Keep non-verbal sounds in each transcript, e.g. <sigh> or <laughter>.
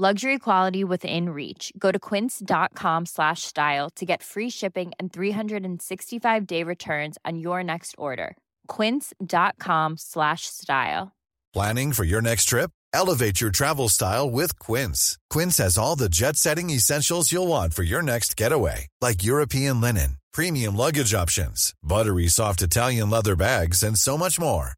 Luxury quality within reach. Go to quince.com slash style to get free shipping and 365 day returns on your next order. Quince.com slash style. Planning for your next trip? Elevate your travel style with Quince. Quince has all the jet setting essentials you'll want for your next getaway, like European linen, premium luggage options, buttery soft Italian leather bags, and so much more.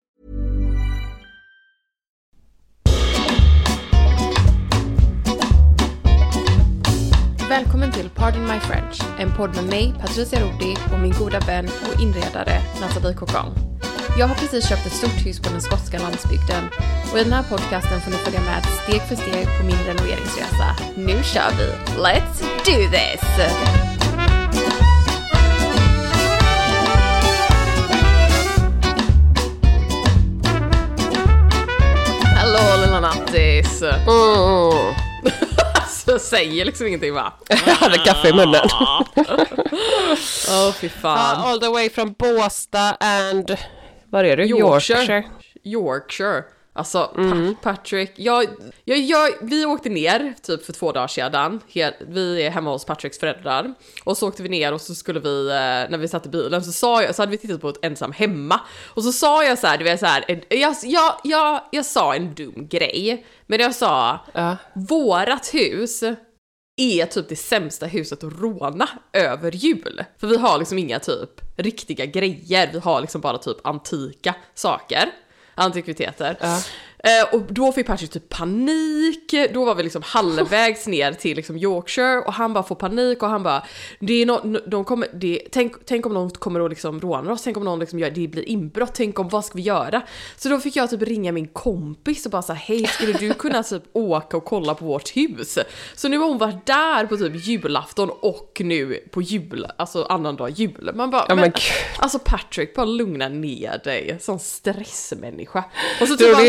Välkommen till Pardon My French, en podd med mig, Patricia Rodi och min goda vän och inredare Nathalie Kokong. Jag har precis köpt ett stort hus på den skotska landsbygden och i den här podcasten får ni följa med steg för steg på min renoveringsresa. Nu kör vi! Let's do this! Hallå lilla nattis! Mm. Så <laughs> säger liksom ingenting va? Jag hade kaffe i munnen. <laughs> Åh fy fan. all the way from Båstad and... Var är du? Yorkshire. Yorkshire. Alltså Pa- Patrick, jag, jag, jag, vi åkte ner typ för två dagar sedan. Vi är hemma hos Patricks föräldrar. Och så åkte vi ner och så skulle vi, eh, när vi satt i bilen så sa jag, så hade vi tittat på ett ensam hemma. Och så sa jag så här, du vet så här, en- jag, jag, jag, jag sa en dum grej. Men jag sa, Ja. vårat hus är typ det sämsta huset att råna över jul. För vi har liksom inga typ riktiga grejer, vi har liksom bara typ antika saker. Antikviteter. Eh, och då fick Patrick typ panik, då var vi liksom halvvägs ner till liksom Yorkshire och han bara får panik och han bara det är no, de kommer, det, tänk, tänk om någon kommer att liksom råna oss, tänk om någon liksom gör, det blir inbrott, tänk om vad ska vi göra? Så då fick jag typ ringa min kompis och bara säga hej skulle du kunna typ åka och kolla på vårt hus? Så nu har hon varit där på typ julafton och nu på jul, alltså annandag jul. Man bara, Ja, men men, alltså Patrick bara lugna ner dig, sån stressmänniska. Och så Du, typ det, bara-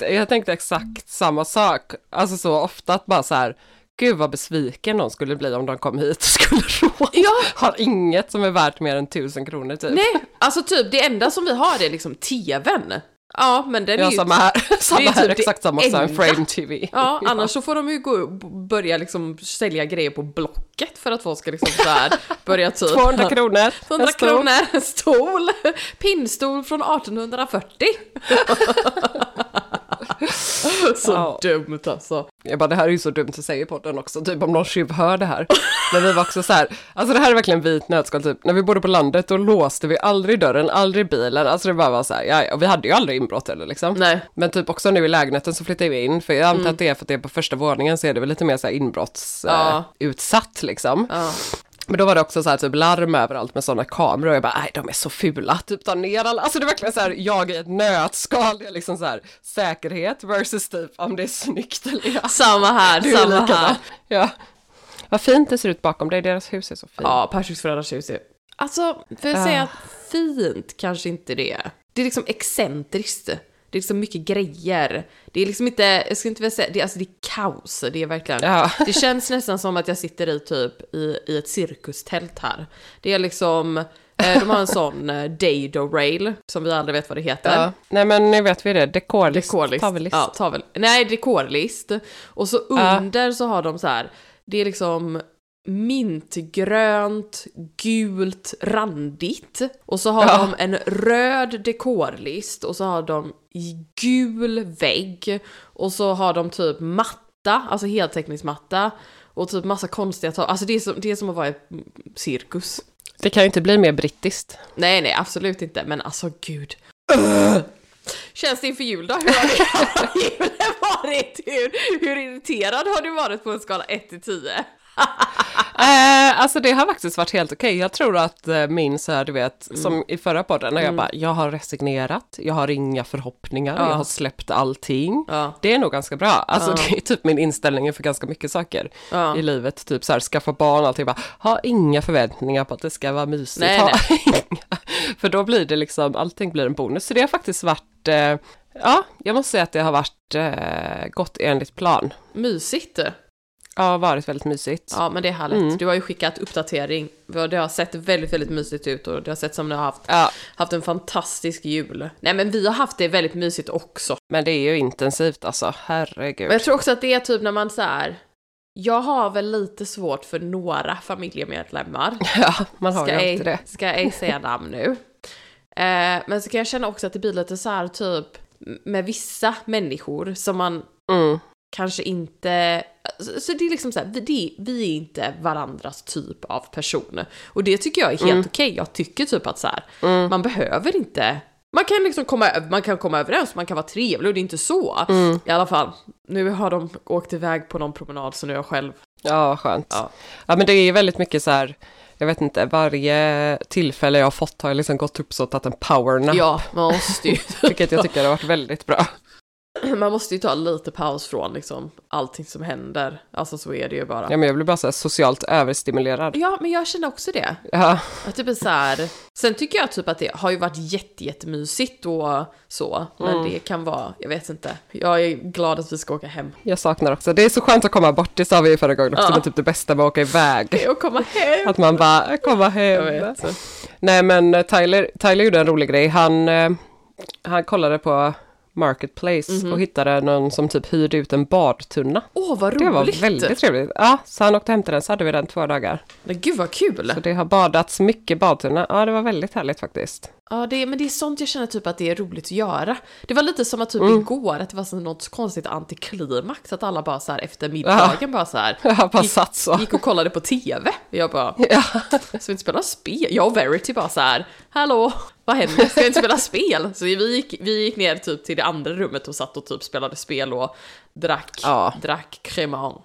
jag, har tänkt, jag tänkte exakt samma sak. Alltså så ofta att bara så här, gud vad besviken någon skulle bli om de kom hit och skulle <laughs> råna. Ja. Har inget som är värt mer än tusen kronor typ. Nej, alltså typ det enda som vi har är liksom tvn. Ja, men den är Ja, ju... samma här. Samma det är här, typ exakt samma en enda. frame tv. <laughs> Ja, annars så får de ju gå, börja liksom sälja grejer på Blocket för att folk ska liksom så här <laughs> börja typ... 200 kronor. 200 en stol. kronor, en stol, pinnstol från 1840. <laughs> så Ja. dumt alltså. Jag bara, det här är ju så dumt att säga i podden också, typ om någon tjuv hör det här. Men vi var också så här, alltså det här är verkligen vit nötskal, typ. När vi bodde på landet då låste vi aldrig dörren, aldrig bilen, alltså det bara var så här, ja, och vi hade ju aldrig inbrott eller liksom. Nej. Men typ också nu i lägenheten så flyttade vi in, för jag antar att det är för att det är på första våningen så är det väl lite mer så här inbrottsutsatt Ja. eh, liksom. Ja. Men då var det också så här typ larm överallt med sådana kameror och jag bara, nej de är så fula, typ ta ner alla, alltså det är verkligen så här, jag i ett nötskal, det är liksom så här säkerhet versus typ om det är snyggt eller ja. Samma här, samma här. bra. Ja. Vad fint det ser ut bakom dig, deras hus är så fint. Ja, Patricks föräldrars hus är... Alltså, för jag Ja. säga att fint kanske inte det är. Det är liksom excentriskt. Det är liksom mycket grejer. Det är liksom inte, jag ska inte vilja säga, det är, alltså det är kaos. Det är verkligen, Ja. <laughs> det känns nästan som att jag sitter i typ i, i ett cirkustält här. Det är liksom, eh, de har en <laughs> sån eh, dado rail, som vi aldrig vet vad det heter. Ja. Nej men nu vet vi det, dekorlist, Dekorlist. tavellist. Ja, tavel. Nej, dekorlist. Och så under så har de så här, det är liksom mintgrönt, gult, randigt. Och så har Ja. de en röd dekorlist och så har de gul vägg. Och så har de typ matta, alltså heltäckningsmatta. Och typ massa konstiga tavlor. Alltså det är, som, det är som att vara i cirkus. Det kan ju inte bli mer brittiskt. Nej, nej, absolut inte. Men alltså gud. Känns det inför jul då? Hur har <laughs> det- <laughs> julen varit? Hur, hur irriterad har du varit på en skala 1 till 10? <laughs> Eh, alltså det har faktiskt varit helt okej. Jag tror att eh, min så här, du vet, som i förra podden, när jag bara, jag har resignerat, jag har inga förhoppningar, Ja. jag har släppt allting. Ja. Det är nog ganska bra. Alltså Ja. <laughs> det är typ min inställning för ganska mycket saker i livet. Typ så här, skaffa barn, allting bara, ha inga förväntningar på att det ska vara mysigt. Nej, ha nej. <laughs> inga. För då blir det liksom, allting blir en bonus. Så det har faktiskt varit, eh, ja, jag måste säga att det har varit eh, gått enligt plan. Mysigt. Ja, varit väldigt mysigt. Ja, men det är härligt. Mm. Du har ju skickat uppdatering. Det har sett väldigt, väldigt mysigt ut och det har sett som ni har haft, Ja, haft en fantastisk jul. Nej, men vi har haft det väldigt mysigt också. men det är ju intensivt alltså, herregud. Men jag tror också att det är typ när man så här. Jag har väl lite svårt för några familjemedlemmar. <laughs> Ja, man har Ska ju alltid det. ska jag ej säga namn nu. Eh, men så kan jag känna också att det blir lite så här typ med vissa människor som man Mm. kanske inte... Så det är liksom så här, vi, vi är inte varandras typ av personer. Och det tycker jag är helt Mm. okej. Jag tycker typ att så här, man behöver inte... Man kan liksom komma, man kan komma överens, man kan vara trevlig och det är inte så. Mm. I alla fall, nu har de åkt iväg på någon promenad så nu är jag själv. Ja, skönt. Ja. Ja. men det är ju väldigt mycket så här, jag vet inte, varje tillfälle jag har fått har jag liksom gått upp så och tagit en powernap. Ja, man måste ju... <laughs> Vilket jag tycker har varit väldigt bra. <clears throat> Man måste ju ta lite paus från liksom allting som händer. Alltså så är det ju bara. Ja, men jag blir bara så socialt överstimulerad. Ja, men jag känner också det. Ja, Att det blir så här. Sen tycker jag typ att det har ju varit jätte, jättemysigt och så. Men Mm. det kan vara, jag vet inte. Jag är glad att vi ska åka hem. jag saknar också. Det är så skönt att komma bort, det sa vi ju förra gången också, Ja. men typ det bästa med att åka iväg. Det är att komma hem. Att man bara, komma Jag hem. vet. Nej men eh, Tyler, Tyler gjorde en rolig grej. Han, eh, han kollade på Marketplace Mhm. och hittade någon som typ hyrde ut en badtunna. Åh, vad roligt. Det var väldigt trevligt. Ja, så han åkte hem till den så hade vi den två dagar. Men gud vad kul. Så det har badats mycket badtunna. Ja, det var väldigt härligt faktiskt. Ja, det, är- men det är sånt jag känner typ att det är roligt att göra. Det var lite som att typ Mm. igår, att det var något konstigt antiklimax. Att alla bara så här efter middagen bara så här. <laughs> Har bara gick- satt så. Gick och kollade på TV. Jag bara, Ja. ska vi inte spela spel? Jag och Verity bara så här, hallå, vad händer? Ska vi inte spela spel? Så vi gick, vi gick ner typ till det andra rummet och satt och typ spelade spel och drack, Ja. drack cremant.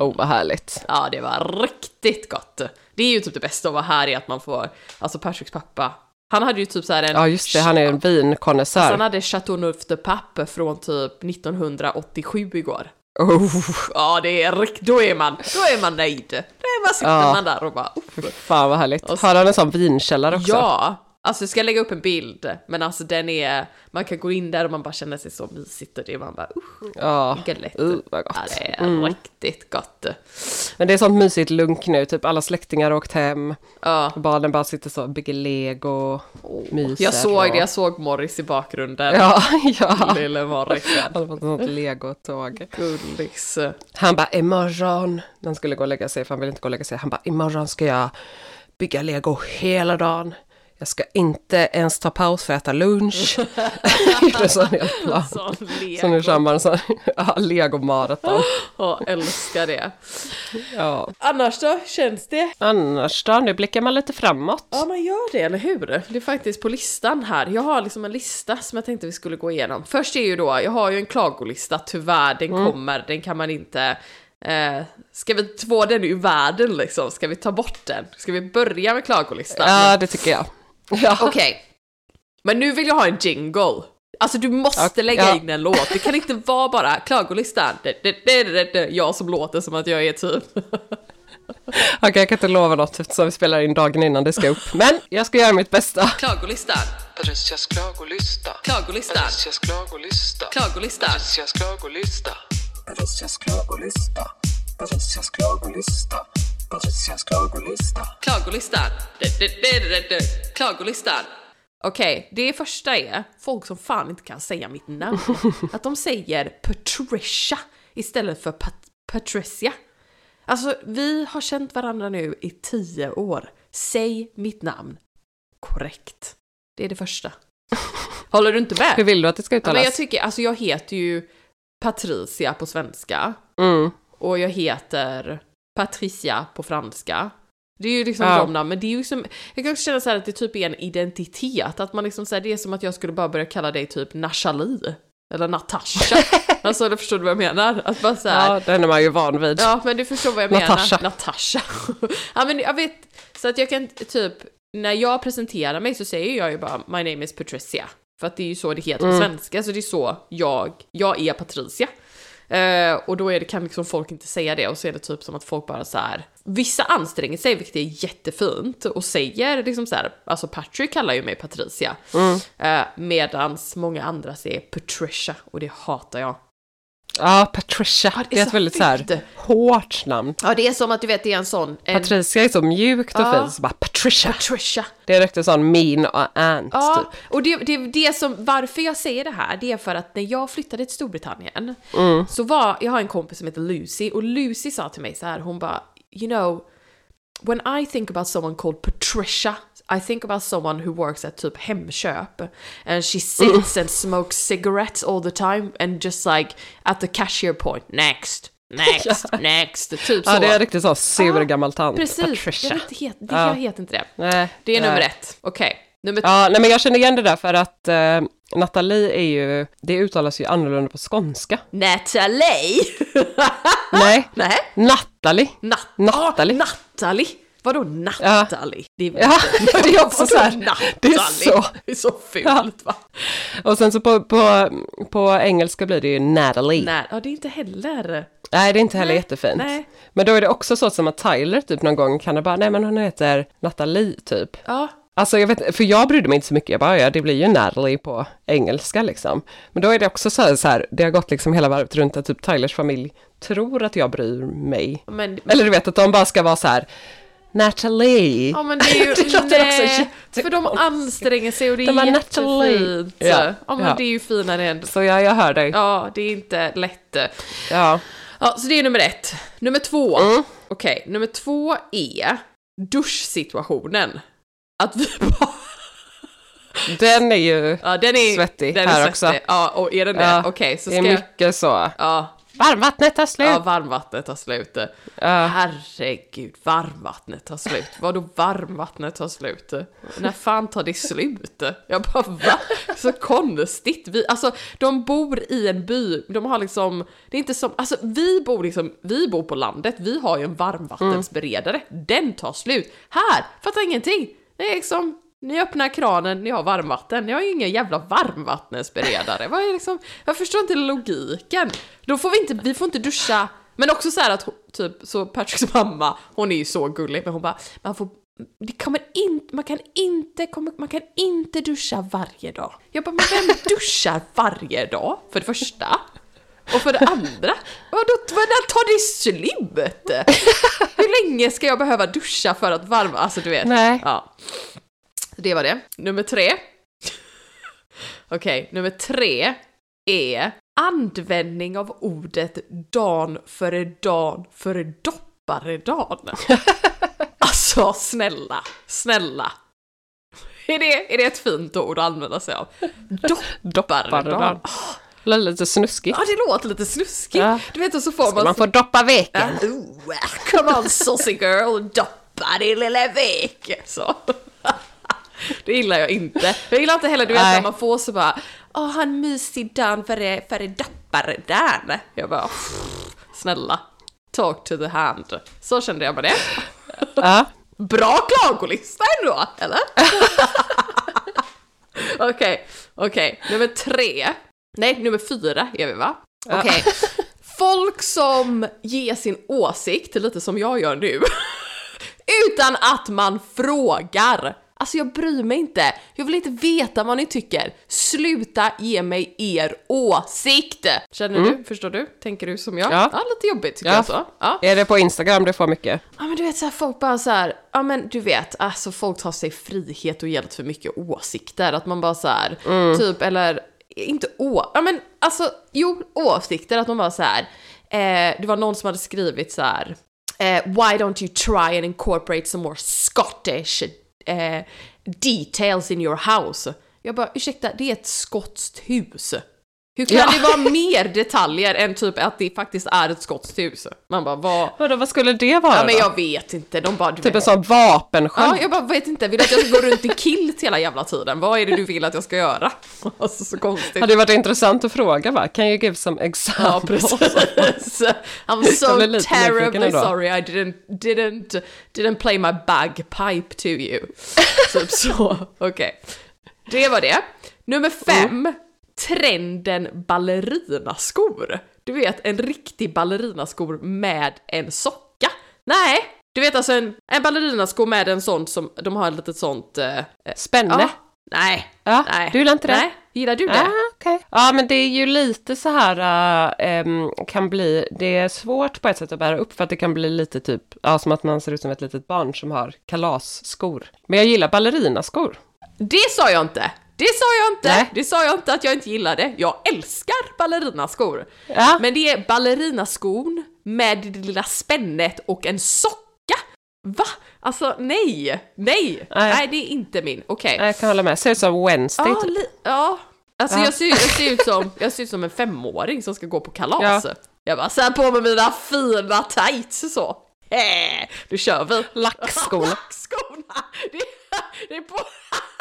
Oh, vad härligt. Ja, det var riktigt gott. Det är ju typ det bästa att vara här är att man får, alltså Patricks pappa, han hade ju typ så här en... Ja, just det. Han är en Alltså, vinkonnässör. han hade Chateauneuf de Pape från typ 1987 igår. Oh, Ja, det är rikt- då är man, då är man nöjd. Då är man, sitter Ja. man där och bara, "Uff." fan vad härligt. Och så- Har han en sån vinkällare också? Ja, alltså jag ska lägga upp en bild, men alltså den är, man kan gå in där och man bara känner sig så mysigt och det är man bara, usch, Ja. gulligt. Uh, vad gott. Ja, det är riktigt gott. Men det är sånt mysigt lunk nu, typ alla släktingar har åkt hem. Ja. Barnen bara sitter så och bygger lego, myser. Jag såg och... det, jag såg Morris i bakgrunden. Ja, <laughs> ja. Lille Morrisen. Han har fått sånt legotåg. Gullis. Han bara imorgon, när han skulle gå och lägga sig, för han ville inte gå och lägga sig, han bara imorgon ska jag bygga lego hela dagen. Jag ska inte ens ta paus för att äta lunch. <laughs> det är sån hel plan. Sån Så nu lego. kör man en sån <laughs> ja, legomaraton. <laughs> Ja, älskar det. Ja. Annars då, känns det? Annars då, nu blickar man lite framåt. Ja, man gör det, eller hur? Det är faktiskt på listan här. Jag har liksom en lista som jag tänkte vi skulle gå igenom. Först är ju då, jag har ju en klagolista, tyvärr, den kommer, den kan man inte... Eh, ska vi två den ur världen liksom? Ska vi ta bort den? Ska vi börja med klagolistan? Ja, det tycker jag. Ja. Okej. Men nu vill jag ha en jingle. Alltså du måste Ja, lägga ja. in en låt. Det kan inte vara bara klagolistan. Det, det, det, det, det, jag som låter som att jag är typ... <laughs> Okej, jag kan inte lova något eftersom vi spelar in dagen innan det ska upp. Men jag ska göra mitt bästa. Klagolistan. Patricias klagolista. Klagolistan. Patricias klagolista. Klagolistan. Patricias klagolista. Patricias klagolista. Patricias klagolista. Patricias klagolista. Klagolistan. Det. Klagolistan. Okej, det första är folk som fan inte kan säga mitt namn. <laughs> Att de säger Patricia istället för Pat- Patricia. Alltså, vi har känt varandra nu i tio år. Säg mitt namn korrekt. Det är det första. <laughs> Håller du inte med? Hur vill du att det ska Ja, uttalas? men jag tycker, alltså jag heter ju Patricia på svenska. mm. Och jag heter Patricia på franska. Det är ju liksom Ja. de namn, men det är ju som, jag kan också känna så här att det typ är en identitet, att man liksom säger det är som att jag skulle bara börja kalla dig typ Nathalie. Eller Natasha. <laughs> alltså, eller förstår du vad jag menar? Att bara så här, Ja, den är man ju van vid. Ja, men du förstår vad jag Natasha. menar. Natasha. <laughs> ja, men jag vet, så att jag kan typ, när jag presenterar mig så säger jag ju bara My name is Patricia. För att det är ju så det heter på Mm. svenska, så det är så jag, jag är Patricia. Eh, och då är det, kan liksom folk inte säga det och så är det typ som att folk bara så här. Vissa anstränger sig, vilket är jättefint, och säger liksom så här, alltså Patrick kallar ju mig Patricia. Mm. Eh, medans många andra säger Patricia, och det hatar jag. Ja, Patricia. Ja, det är det är ett så väldigt så här hårt namn. Ja, det är som att du vet, det är en sån... En, Patricia är så mjukt och Ja. fint, så bara Patricia. Patricia. Det är riktigt sån mean och ant Ja, typ. och det, det, det som, varför jag säger det här, det är för att när jag flyttade till Storbritannien, Mm. så var, jag har en kompis som heter Lucy, och Lucy sa till mig så här, hon bara, you know, when I think about someone called Patricia, I think about someone who works at typ Hemköp, and she sits and smokes cigarettes all the time, and just like at the cashier point, next, <laughs> next, next, typ så. Ja, det är riktigt så gammal tant. Precis, Patricia. jag, vet, het, det, Ja. jag heter inte det. Nej, Det är nej. nummer ett. Okej, nummer två. Ja, nej men jag känner igen det där för att eh, Nathalie är ju, det uttalas ju annorlunda på skånska. Natalie! Nej, <laughs> Nej. Natalie. Nat Natalie. Ah, Natalie. Vadå? Det är, Ja, <laughs> det är också Vadå så här, det är så. Det är så fult Ja. va? Och sen så på, på, på engelska blir det ju Natalie. Nej, ja, det är inte heller. Nej, det är inte heller Nej, jättefint. nej. Men då är det också så som att Tyler typ någon gång kan det bara, nej men hon heter Natalie typ. Ja, Alltså jag vet för jag brydde mig inte så mycket, jag bara, ja det blir ju Natalie på engelska liksom. Men då är det också så här, så här det har gått liksom hela varvet runt att typ Tylers familj tror att jag bryr mig. men, Eller du vet att de bara ska vara så här, Natalie. ja, men det är ju... <laughs> Det också nej, för de anstränger sig och det är De Natalie. jättefint. Ja, Ja, men ja. det är ju finare än... Så ja, jag hör dig. Ja, det är inte lätt. Ja. Ja, så det är nummer ett. Nummer två. Mm. Okej, nummer två är duschsituationen. Att vi <laughs> bara... Den är ju, Ja, den är Svettig den här är också. svettig. Ja, och är den det? Ja, Okej, så det ska är jag... mycket så. Ja, Varmvattnet tar slut. ja, varmvattnet tar slut. Ja. Herregud, varmvattnet tar slut. Vadå varmvattnet tar slut? När fan tar det slut? Jag bara va? Så konstigt. Vi, alltså, de bor i en by, de har liksom, det är inte som, alltså vi bor liksom, vi bor på landet, vi har ju en varmvattensberedare. Den tar slut. Här, fattar ingenting. Det är liksom, ni öppnar kranen, ni har varmvatten. Ni har ju ingen jävla varmvattensberedare. Vad är liksom, jag förstår inte logiken. Då får vi inte, vi får inte duscha. Men också så här att typ, så Patricks mamma, hon är ju så gullig, men hon bara, man får det kommer inte, man kan inte, man kan inte duscha varje dag. Jag bara, men vem duschar varje dag? För det första. Och för det andra, vadå, när tar det slut? Hur länge ska jag behöva duscha för att varma, alltså du vet. Nej. Ja. Det var det. Nummer tre. <laughs> Okej, nummer tre är användning av ordet dan före dan före dopparedan. <laughs> alltså snälla, snälla. Är det, är det ett fint ord att använda sig av? <laughs> Dopparedan. Dopparedan. Lite snuskigt. Ja, det låter lite snuskigt. Ja. Du vet, och så får man... Ska man få doppa veken? Ooh, come on saucy girl, doppa din lilla vek. Så. Det gillar jag inte. Jag gillar inte heller, du vet när man får så bara Åh, ha en mysig dag före, före dopparedan. Jag bara, snälla, talk to the hand. Så kände jag med det. Ja. Bra klagolista ändå, eller? <laughs> Okej, okej. Nummer tre. Nej, nummer fyra är vi va? Okej. Folk som ger sin åsikt, lite som jag gör nu, <laughs> utan att man frågar. Alltså jag bryr mig inte. Jag vill inte veta vad ni tycker. Sluta ge mig er åsikt! Känner du? Förstår du? Tänker du som jag? Mm. Ja. lite jobbigt tycker Ja. jag så. Ja. Är det på Instagram du får mycket? Ja men du vet såhär, folk bara så här, ja men du vet, alltså folk tar sig frihet och ger lite för mycket åsikter. Att man bara så här, typ, eller inte å, ja men alltså, jo, åsikter, att man bara så här. Eh, det var någon som hade skrivit så här. eh, why don't you try and incorporate some more Scottish eh, details in your house? Jag bara, ursäkta, det är ett skotskt hus. Hur kan Ja. det vara mer detaljer än typ att det faktiskt är ett skotskt hus? Man bara, vad? Vadå, vad skulle det vara Ja men jag vet inte, de bara... Typ en sån vapensköld? Ja, jag bara vet inte, vill du att jag ska gå runt i kilt hela jävla tiden? Vad är det du vill att jag ska göra? <laughs> Alltså så konstigt. Hade ju varit intressant att fråga va? Can you give some Ja, examples? precis. <laughs> I'm so terribly sorry I didn't, didn't, didn't play my bagpipe to you. <laughs> typ så, okej. Det var det. Nummer fem, trenden ballerinaskor. Du vet, en riktig ballerinaskor med en socka. Nej, du vet alltså en, en ballerinasko med en sån som, de har ett litet sånt... Eh, Spänne? ja, nej, Ja, nej. du gillar inte det? Nej, gillar du det? Ah, okej. Ja, men det är ju lite så här, äh, kan bli, det är svårt på ett sätt att bära upp för att det kan bli lite typ, ja, som att man ser ut som ett litet barn som har kalasskor. Men jag gillar ballerinaskor. Det sa jag inte! Det sa jag inte! Nej. Det sa jag inte att jag inte gillade. Jag älskar ballerinaskor. Ja. Men det är ballerinaskon med det lilla spännet och en socka. Va? Alltså nej! Nej! Nej, Nej. det är inte min. Okej. Jag kan hålla med, ser ut som Wednesday. Ja, typ. ja. Alltså Ja. Jag, ser, jag, ser ut som, jag ser ut som en femåring som ska gå på kalas. Ja. Jag bara sätter på mig mina fina tights så. Äh, nu kör vi! Lackskorna. Lackskorna! <laughs> Det, det är på... <laughs>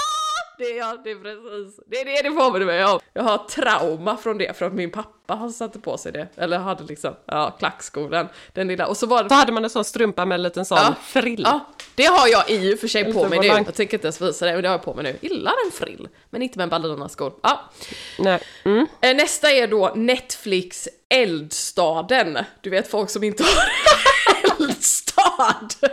Det ja, det är precis, det är det det påminner mig om. Jag har trauma från det, från att min pappa han satte på sig det. Eller hade liksom, ja, klackskor, den, lilla. Och så var det... Så hade man en sån strumpa med en liten sån Ja. frill. Ja, det har jag i och för sig på mig nu. Jag tänker inte ens visa det, men det har jag på mig nu. Gillar en frill, men inte med en ballerinaskor. Ja. Nej. Mm. Eh, Nästa är då Netflix Eldstaden. Du vet folk som inte har <laughs> eldstad. <laughs>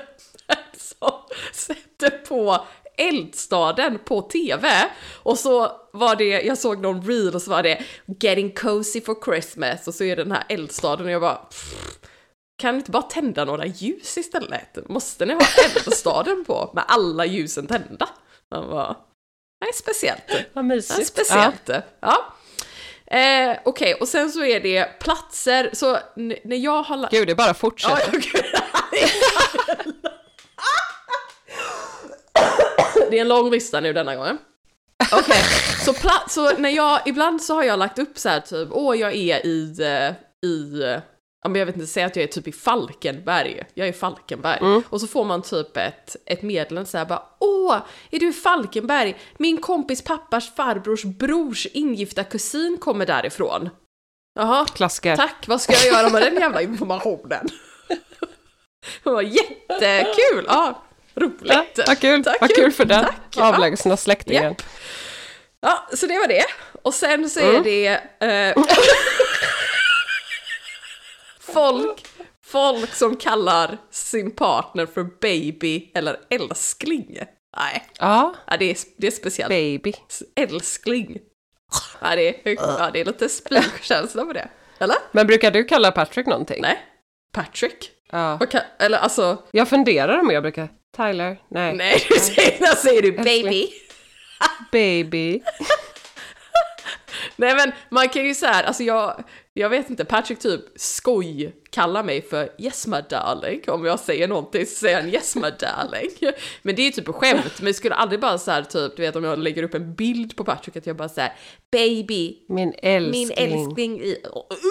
Som sätter på Eldstaden på TV. Och så var det, jag såg någon reel och så var det Getting cozy for Christmas och så är det den här eldstaden och jag bara pff, kan ni inte bara tända några ljus istället? Måste ni ha eldstaden på med alla ljusen tända? Man bara, nej speciellt. Vad Ja, mysigt. speciellt. Ja. Eh, Okej, och sen så är det platser, så när jag har... Gud, det bara Ja, fortsätter. jag- <laughs> <laughs> gud. Det är en lång lista nu denna gången. Okej, så, pla- så när jag, ibland så har jag lagt upp så här typ, åh jag är i, eh, i, eh, ja men jag vet inte, säg att jag är typ i Falkenberg, jag är i Falkenberg. Och så får man typ ett, ett meddelande så här bara, åh, är du i Falkenberg? Min kompis pappas farbrors brors ingifta kusin kommer därifrån. Jaha, Klassiker. Tack, vad ska jag göra med den jävla informationen? <laughs> Det var jättekul! Ja, roligt! Vad kul, Tack, vad kul för den Tack, ja. avlägsna släktingen. Japp. Ja, så det var det. Och sen så är det eh, <laughs> folk, folk som kallar sin partner för baby eller älskling. Nej, Ja, ja, det, är, det är speciellt. baby. Älskling. Ja, det är, ja, det är lite spikkänsla på det. Eller? Men brukar du kalla Patrick någonting? Nej. Patrick? Ja. Kan, eller alltså, Jag funderar om jag brukar... Tyler? Nej. nej du säger, där säger du baby. Baby. <laughs> Nej men man kan ju säga, alltså jag, jag vet inte, Patrick typ skoj kallar mig för yes my darling. Om jag säger någonting så säger han yes my darling. <laughs> Men det är ju typ skämt, men jag skulle aldrig bara så här typ, du vet om jag lägger upp en bild på Patrick att jag bara säger baby, Min älskling. min älskling i...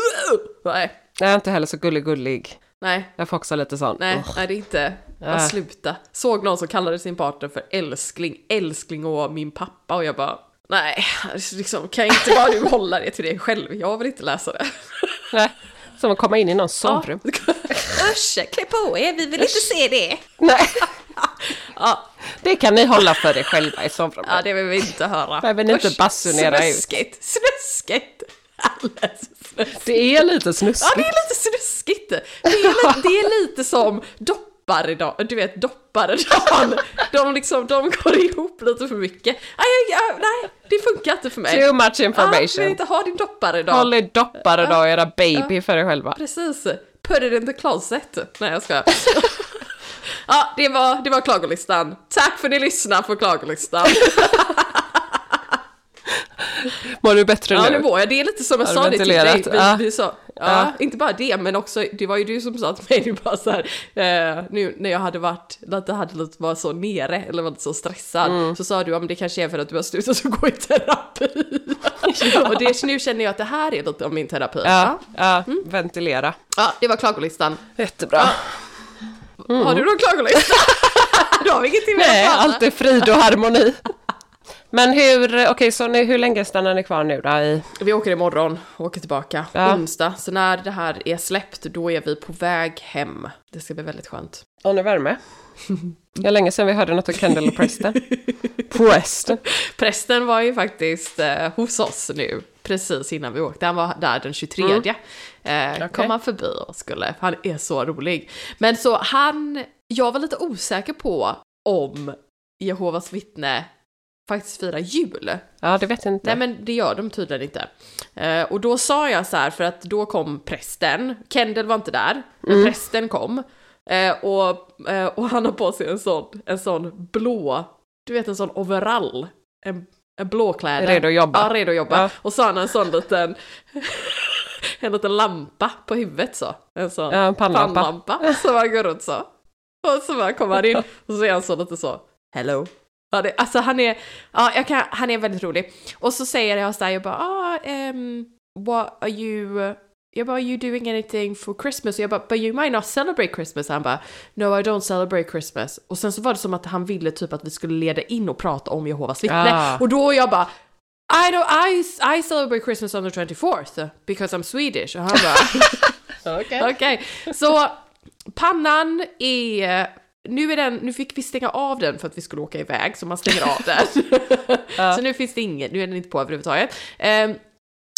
<laughs> Nej, Jag är inte heller så gullig-gullig. nej. Jag får också lite sån. Nej, Ugh. nej det är inte. Äh. Jag sluta. Såg någon som kallade sin partner för älskling, älskling och min pappa och jag bara Nej, liksom, kan inte bara du hålla det till dig själv? Jag vill inte läsa det. <laughs> Nej. Som att komma in i någons sovrum. <laughs> Usch, klä på er, vi vill inte se det. Nej. <laughs> Ja, Det kan ni hålla för er själva i sovrummet. ja det vill vi inte höra. Behöver ni inte Usch, basunera ut. Snuskigt, snuskigt. Snuskigt. Det är lite Ja, snuskigt. det är lite snuskigt. Det är, li- det är lite som dopparedan, du vet dopparedan. De liksom, de går ihop lite för mycket. Nej, jag- nej det funkar inte för mig. Too much Ja, jag vill information. inte ha din dopparedan. Håll er doppare då, era baby för er själva. Precis. Put it in the closet. Nej jag ska. <laughs> Ja, det var, det var klagolistan. Tack för att ni lyssnade på klagolistan. <laughs> Mår du bättre Ja, nu? nu mår jag. Det är lite som jag sa det till dig. Vi, vi sa, Ja, inte bara det, men också, det var ju du som sa till mig <laughs> nu bara så här, eh, nu när jag hade varit, lite, hade lite, var så nere, eller var lite så stressad, Mm. så sa du, ja men det kanske är för att du har slutat att gå i terapi. <laughs> Och det, nu känner jag att det här är lite av min terapi. Ja, ja Mm. ventilera. Ja, det var klagolistan. Jättebra. Har du någon klagolista? <laughs> Då har vi ingenting mer Nej, allt är frid och harmoni. Men hur, okej så ni, hur länge stannar ni kvar nu då i? Vi åker imorgon, åker tillbaka Ja. onsdag. Så när det här är släppt, då är vi på väg hem. Det ska bli väldigt skönt. Har ni värme? Det är länge sedan vi hörde något av Kendall och Preston. <laughs> Preston. Prästen var ju faktiskt eh, hos oss nu, precis innan vi åkte. Han var där den 23. Eh, Kom han förbi och skulle, han är så rolig. Men så han, jag var lite osäker på om Jehovas vittne faktiskt firar jul. Ja, det vet jag inte. Nej men det gör de tydligen inte. Eh, och då sa jag så här, för att då kom prästen, Kendall var inte där, men prästen kom. Eh, och, eh, och han har på sig en sån, en sån blå, du vet en sån overall. En, en blåkläder. Redo att jobba. Ja, redo att jobba. Ja. Och så har han en sån liten, <laughs> en liten lampa på huvudet så. En sån Ja, en pannlampa. pannlampa som han går runt så. Och så bara kommer han in och så är han så lite så, hello. Ja, det, alltså han är, ja, jag kan, han är väldigt rolig. Och så säger jag så här, jag bara, ah, um, what are you, jag bara, are you doing anything for Christmas? Och jag bara, but you might not celebrate Christmas. Han bara, no I don't celebrate Christmas. Och sen så var det som att han ville typ att vi skulle leda in och prata om Jehovas vittne. Ah. Och då jag bara, I, don't, I, I celebrate Christmas on the 24th because I'm Swedish. Och han bara, <laughs> Okej. <laughs> Okej, så pannan är... Nu, är den, nu fick vi stänga av den för att vi skulle åka iväg, så man stänger av den. <laughs> Så nu finns det ingen, nu är den inte på överhuvudtaget. Ehm,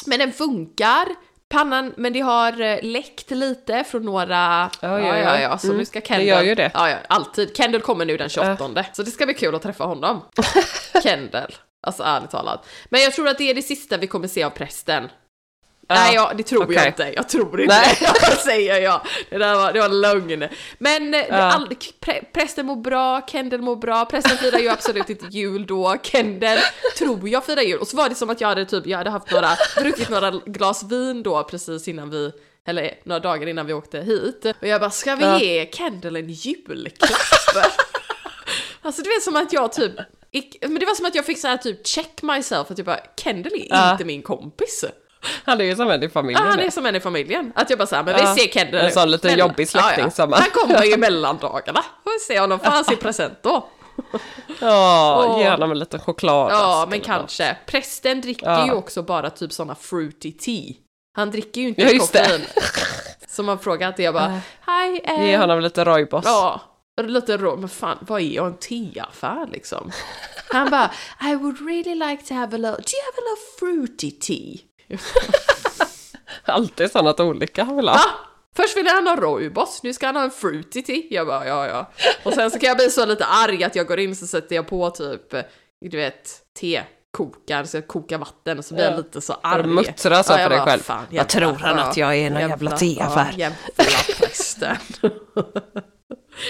men den funkar, pannan, men det har eh, läckt lite från några... Ja, ja, ja. ja, så Mm, nu ska det Kendall... gör ju det. Ja, ja, alltid. Kendall kommer nu den 28, så det ska bli kul att träffa honom. <laughs> Kendall. Alltså ärligt talat. Men jag tror att det är det sista vi kommer se av prästen. Nej, ja, det tror jag okej. inte. Jag tror inte Nej. det, <laughs> säger jag. Det där var, det var lögn. Men eh, Ja. all, prä, prästen mår bra, Kendall mår bra, prästen firar ju absolut inte jul då, Kendall tror jag firar jul. Och så var det som att jag hade typ, jag hade haft några, druckit några glas vin då precis innan vi, eller några dagar innan vi åkte hit. Och jag bara, ska vi Ja. ge Kendall en julklapp? <laughs> Alltså det var som att jag typ, men det var som att jag fick så här typ check myself, att jag bara, Kendall är Ja. inte min kompis. Han är ju som en i Ja, familjen. han nu. är som en i familjen. Att jag bara såhär, men Ja, vi ser Kendall en sån liten jobbig släkting som man- Han kommer ju mellan dagarna. Får vi se honom, får han sin present då? Ja, ge honom en liten choklad. Ja, alltså, men något. kanske. Prästen dricker Ja. ju också bara typ såna fruity tea. Han dricker ju inte Ja, koffein. Så man frågar alltid, jag bara, hej, eh, Ge honom lite rooibos. Ja, lite rå, men fan, vad är jag, en teaffär liksom? Han bara, I would really like to have a little, do you have a little fruity tea? <laughs> Alltid sådant olika han vill ha. Va? Först ville han ha rooibos, nu ska han ha en fruity tea. Jag bara, ja ja. Och sen så kan jag bli så lite arg att jag går in så sätter jag på typ, du vet, te. Kokar, så jag kokar vatten och så blir jag Ja. lite så arg. du muttrar så jag för dig själv? fan, jävla- tror han att jag är, någon jävla teaffär? Ja, jävla prästen. <laughs>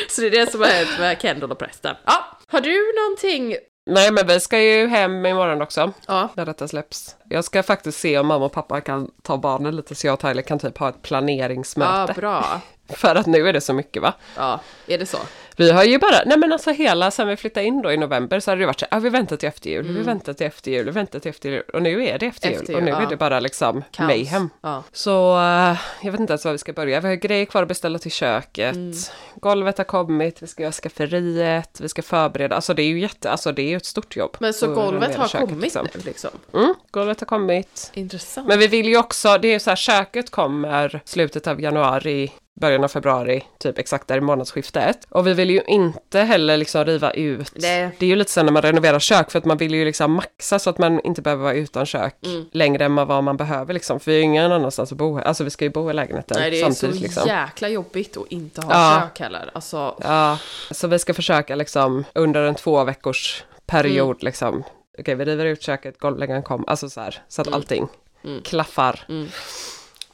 så det är det som har hänt med Kendall och prästen. Ja, har du någonting? Nej men vi ska ju hem imorgon också. Ja. När detta släpps. Jag ska faktiskt se om mamma och pappa kan ta barnen lite så jag och Tyler kan typ ha ett Ja, planeringsmöte. bra. För att nu är det så mycket va? Ja, är det så? Vi har ju bara, nej men alltså hela sen vi flyttade in då i november så har det varit så här, ah, vi väntar till efter jul, vi väntar till efter jul, vi väntar till efter jul och nu är det efter, Mm. Efter jul och nu ja. är det bara liksom Kaos. mayhem. Ja. Så eh, jag vet inte ens var vi ska börja. Vi har grejer kvar att beställa till köket. Mm. Golvet har kommit, vi ska göra skafferiet, vi ska förbereda. Alltså det är ju jätte, alltså det är ju ett stort jobb. Men så golvet har köket, kommit liksom. nu liksom? Mm, golvet har kommit. Intressant. Men vi vill ju också, det är så här, köket kommer slutet av januari, början av februari, typ exakt där i månadsskiftet. Och vi vill ju inte heller liksom riva ut. Nej. Det är ju lite så när man renoverar kök för att man vill ju liksom maxa så att man inte behöver vara utan kök Mm. längre än vad man behöver liksom. För vi har ju ingen annanstans att bo. Alltså vi ska ju bo i lägenheten Nej, det är så samtidigt liksom. jäkla jobbigt att inte ha Ja. kök heller. Alltså, Ja, så vi ska försöka liksom under en två veckors period Mm. liksom. Okej, vi river ut köket, golvläggaren kom, alltså så här, så att allting Mm. klaffar.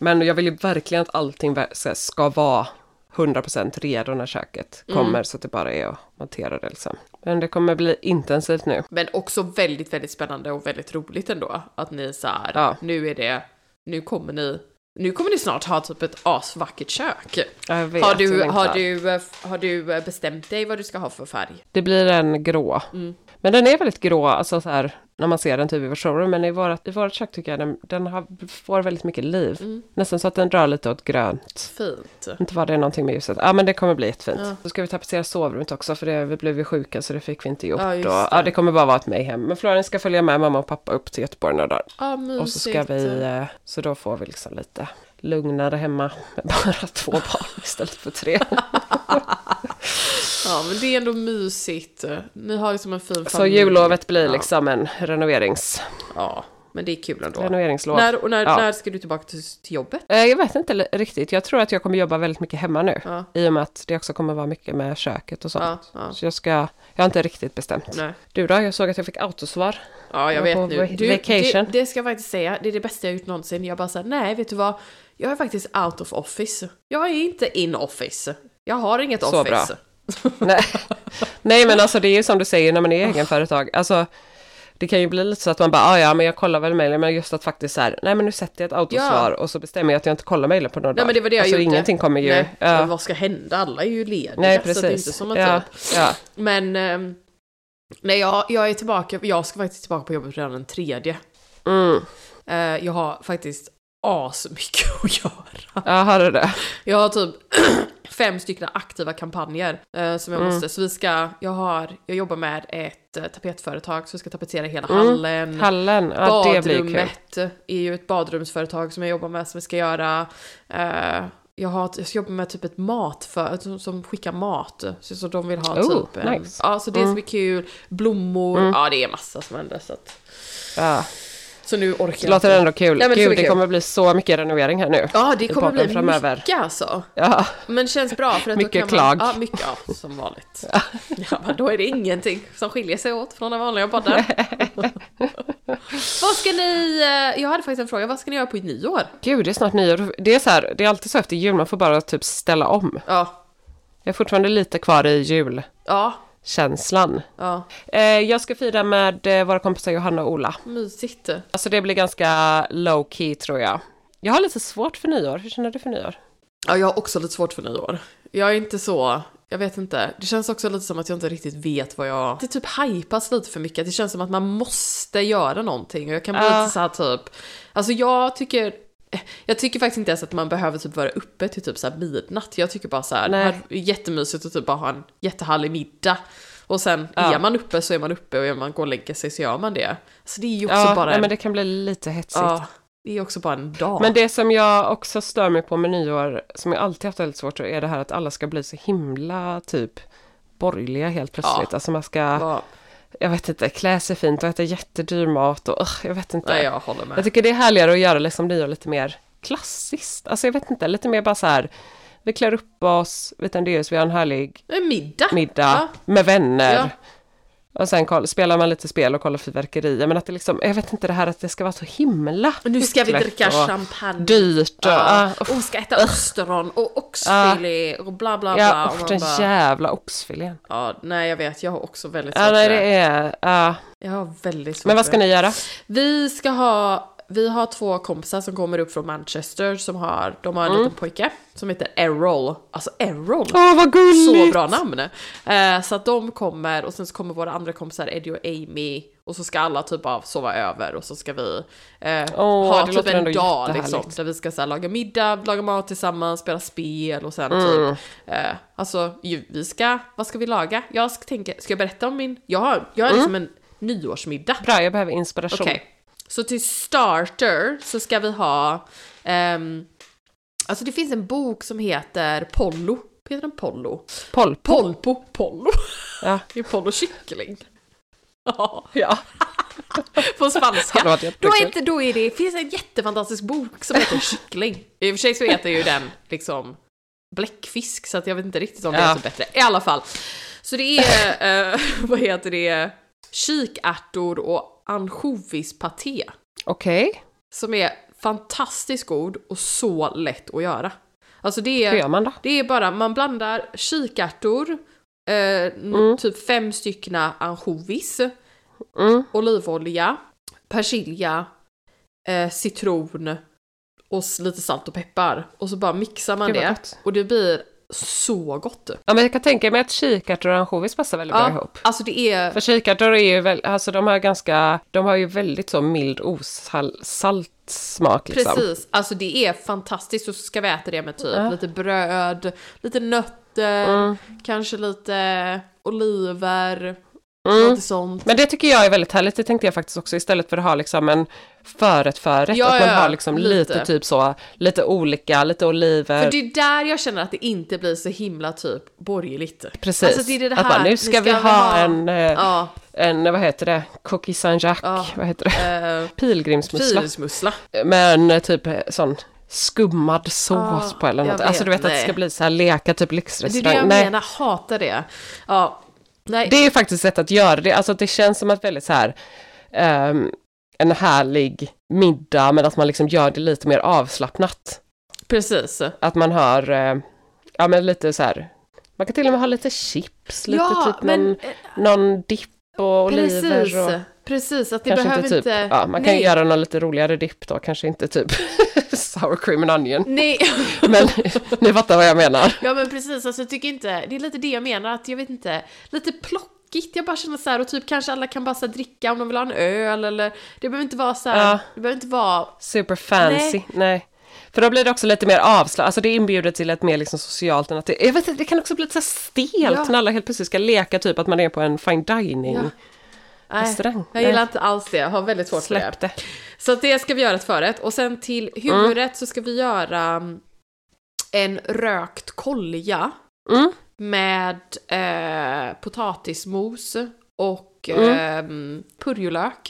Mm. Men jag vill ju verkligen att allting ska vara 100% redo när köket Mm. kommer så att det bara är att montera det liksom. Men det kommer bli intensivt nu. men också väldigt, väldigt spännande och väldigt roligt ändå. Att ni så här, Ja. nu är det, nu kommer ni Nu kommer ni snart ha typ ett asvackert kök. Jag vet, Har du, har, du, eh, har du eh, bestämt dig vad du ska ha för färg? Det blir en grå. Mm. Men den är väldigt grå, alltså så här, när man ser den typ i vårt showroom. Men i vårt, i kök tycker jag den, den har, får väldigt mycket liv. Mm. Nästan så att den drar lite åt grönt. Fint. Inte var det någonting med ljuset. Ja men det kommer bli jättefint. Ja. Så ska vi tapetsera sovrummet också för det, vi blev ju sjuka så det fick vi inte gjort. Ja, just och, det. ja, det kommer bara vara ett mayhem. Men Florian ska följa med mamma och pappa upp till Göteborg några dagar. Ja. Och så ska vi, eh, så då får vi liksom lite lugnare hemma med bara <laughs> två barn istället för tre. <laughs> Ja, men det är ändå mysigt. Ni har liksom en fin Så familj. jullovet blir Ja. liksom en renoverings, Ja, men det är kul ändå. renoveringslov. När, och när, Ja. när ska du tillbaka till, till jobbet? Eh, Jag vet inte riktigt, jag tror att jag kommer jobba väldigt mycket hemma nu. Ja. I och med att det också kommer vara mycket med köket och sånt. Ja. Så jag ska, jag har inte riktigt bestämt. Nej. Du då? Jag såg att jag fick autosvar. Ja, jag Jag vet nu. Du, det, det ska jag faktiskt säga, det är det bästa jag gjort någonsin. Jag bara säger nej, vet du vad? Jag är faktiskt out of office. Jag är inte in office. Jag har inget Så office. bra. <laughs> Nej. Nej men alltså det är ju som du säger när man är egenföretag. Alltså det kan ju bli lite så att man bara, ah, ja men jag kollar väl mejlen, men just att faktiskt så här, nej men nu sätter jag ett autosvar och så bestämmer jag att jag inte kollar mejlen på några Nej dagar. men det var det jag alltså, gjorde. ingenting kommer ju... Nej, ja. men vad ska hända? Alla är ju lediga. Nej Så det är inte precis. som att Ja, typ. ja. Men ehm, nej, jag, jag är tillbaka. Jag ska faktiskt tillbaka på jobbet redan den tredje. Mm. Eh, jag har faktiskt asmycket att göra. ja, har du det? Jag har typ fem stycken aktiva kampanjer eh, som jag Mm. måste. Så vi ska, jag har, jag jobbar med ett eh, tapetföretag så vi ska tapetsera hela Mm. hallen. Hallen, ja det blir kul. Badrummet är ju ett badrumsföretag som jag jobbar med som vi ska göra. Eh, jag, har, jag ska jobba med typ ett matföretag som, som skickar mat. Så, så de vill ha Oh, typ nice. Ja, så det Mm. ska bli kul. Blommor, Mm. ja det är massa som händer. Så, att, Ja. Så nu orkar Det jag låter inte. ändå kul. Nej, men det Gud, bli det kul. kommer bli så mycket renovering här nu. Ja, det kommer bli framöver. mycket alltså. Ja, Men känns bra för att Mycket då kan man, klag. Ja, mycket, ja, som vanligt. Ja, men då är det ingenting som skiljer sig åt från den vanliga podden. <laughs> vad ska ni, eh, jag hade faktiskt en fråga, vad ska ni göra på nyår? gud det är snart nyår. Det är så här, det är alltid så efter jul, man får bara typ ställa om. Ja, Jag är fortfarande lite kvar i julkänslan. ja, ja, Eh, jag ska fira med eh, våra kompisar Johanna och Ola. mysigt. Alltså det blir ganska low key tror jag. Jag har lite svårt för nyår. Hur känner du för nyår? Ja, jag har också lite svårt för nyår. Jag är inte så, jag vet inte. Det känns också lite som att jag inte riktigt vet vad jag... Det typ hypas lite för mycket. Det känns som att man måste göra någonting. Och jag kan bli Ja. lite så här typ... Alltså jag tycker... Jag tycker faktiskt inte ens att man behöver typ vara uppe till typ så midnatt. Jag tycker bara så här, det Nej. är jättemysigt att typ bara ha en jättehärlig middag. Och sen Ja. är man uppe så är man uppe och är man går och lägger sig så gör man det. Så det är ju också Ja, bara nej, en... men det kan bli lite hetsigt. ja, det är också bara en dag. Men det som jag också stör mig på med nyår, som jag alltid haft väldigt svårt för, är det här att alla ska bli så himla typ borgerliga helt plötsligt. Ja. Alltså man ska, Ja, jag vet inte, klä sig fint och äta jättedyr mat och ugh, jag vet inte. nej, jag håller med. Jag tycker det är härligare att göra liksom nyår lite mer klassiskt. Alltså jag vet inte, lite mer bara så här, vi klär upp oss, vi tänder ljus, vi har en härlig middag. middag Ja. med vänner. Ja. Och sen koll, spelar man lite spel och kollar fyrverkerier. Men att det liksom, jag vet inte det här att det ska vara så himla Nu ska vi dricka och champagne. Dyrt och, Ja. ah, Och ska äta ostron och oxfilé och bla bla bla. Ja, och och den bara, jävla oxfilén. ja, nej jag vet, jag har också väldigt svårt Ja, nej, det är... ja. Jag har väldigt svårt Men vad ska ni göra? Vi ska ha, vi har två kompisar som kommer upp från Manchester som har, de har en Mm. liten pojke som heter Errol. Alltså Errol! Åh, vad gulligt! Så bra namn! Eh, så att de kommer och sen så kommer våra andra kompisar Eddie och Amy och så ska alla typ av sova över och så ska vi eh, Åh, ha typ en dag liksom där vi ska så här, laga middag, laga mat tillsammans, spela spel och sen Mm. typ eh, alltså vi ska, vad ska vi laga? Jag ska tänka, ska jag berätta om min, jag har, jag har liksom en nyårsmiddag. Bra, jag behöver inspiration. Okej, så till starter så ska vi ha, ehm, alltså det finns en bok som heter Pollo. Heter den Pollo? Poll. Polpo, Pollo. Ja. <laughs> Det är Pollo kyckling. Ja, <laughs> ja. på <laughs> Det spanska. Då är, det, då är det, finns en jättefantastisk bok som heter Kyckling. I och för sig så heter ju den liksom bläckfisk, så att jag vet inte riktigt om det Ja. är så bättre. I alla fall. Så det är, eh, vad heter det, kikärtor och ansjovispaté. Okej, Som är fantastiskt god och så lätt att göra. Alltså det hur är, gör man då? det är bara, man blandar kikärtor, eh, Mm. typ fem styckna ansjovis, Mm. olivolja, persilja, eh, citron och lite salt och peppar. Och så bara mixar man det. Och det blir så gott. Ja, men jag kan tänka mig att kikärtor och ansjovis passar väldigt bra Ja, ihop. alltså det är... För kikärtor är ju väl, alltså de har ganska, de har ju väldigt så mild osalt smak liksom. Precis, alltså det är fantastiskt och så ska vi äta det med typ lite bröd, lite nötter, Mm. kanske lite oliver, Mm. Men det tycker jag är väldigt härligt, det tänkte jag faktiskt också istället för att ha liksom en förrätt förrätt, Ja, att man har liksom lite. lite. typ så, lite olika, lite oliver. För det är där jag känner att det inte blir så himla typ borgerligt. Precis, Alltså det är det att bara, här, nu ska vi ha en, eh, Ja, en, vad heter det, cookie Saint-Jacques, Ja. vad heter det, eh, pilgrimsmussla. Pilsmussla. Med en eh, typ sån skummad sås Ja, på eller något. Alltså du vet, vet att det nej. ska bli så här leka typ Det är lyxrestaurang. det jag Nej. menar, hatar det. Ja, nej. Det är ju faktiskt ett sätt att göra det, alltså det känns som att väldigt så här ehm, en härlig middag men att man liksom gör det lite mer avslappnat. Precis. Att man har, eh, ja men lite så här, man kan till och med ha lite chips, lite ja, typ men någon, någon dipp och oliver precis. och Precis, att det kanske behöver inte typ, inte... ja man kan nej. göra någon lite roligare dipp då, kanske inte typ <laughs> sour cream and onion. Nej, <laughs> Men ni fattar vad jag menar. ja men precis, alltså jag tycker inte, det är lite det jag menar, att jag vet inte, lite plockigt, jag bara känner så här och typ kanske alla kan bara så här, dricka om de vill ha en öl eller, det behöver inte vara så här, Ja. det behöver inte vara, Super fancy, nej. För då blir det också lite mer avslappnat, alltså det inbjuder till ett mer liksom socialt än att det, jag vet inte, det kan också bli lite så stelt Ja. när alla helt plötsligt ska leka typ att man är på en fine dining Ja. nej, jag gillar inte alls det, jag har väldigt svårt för det. Släpp det. Så det ska vi göra ett förrätt och sen till huvudrätt så ska vi göra mm, en rökt kolja Mm. Med eh, potatismos och Mm. eh, purjolök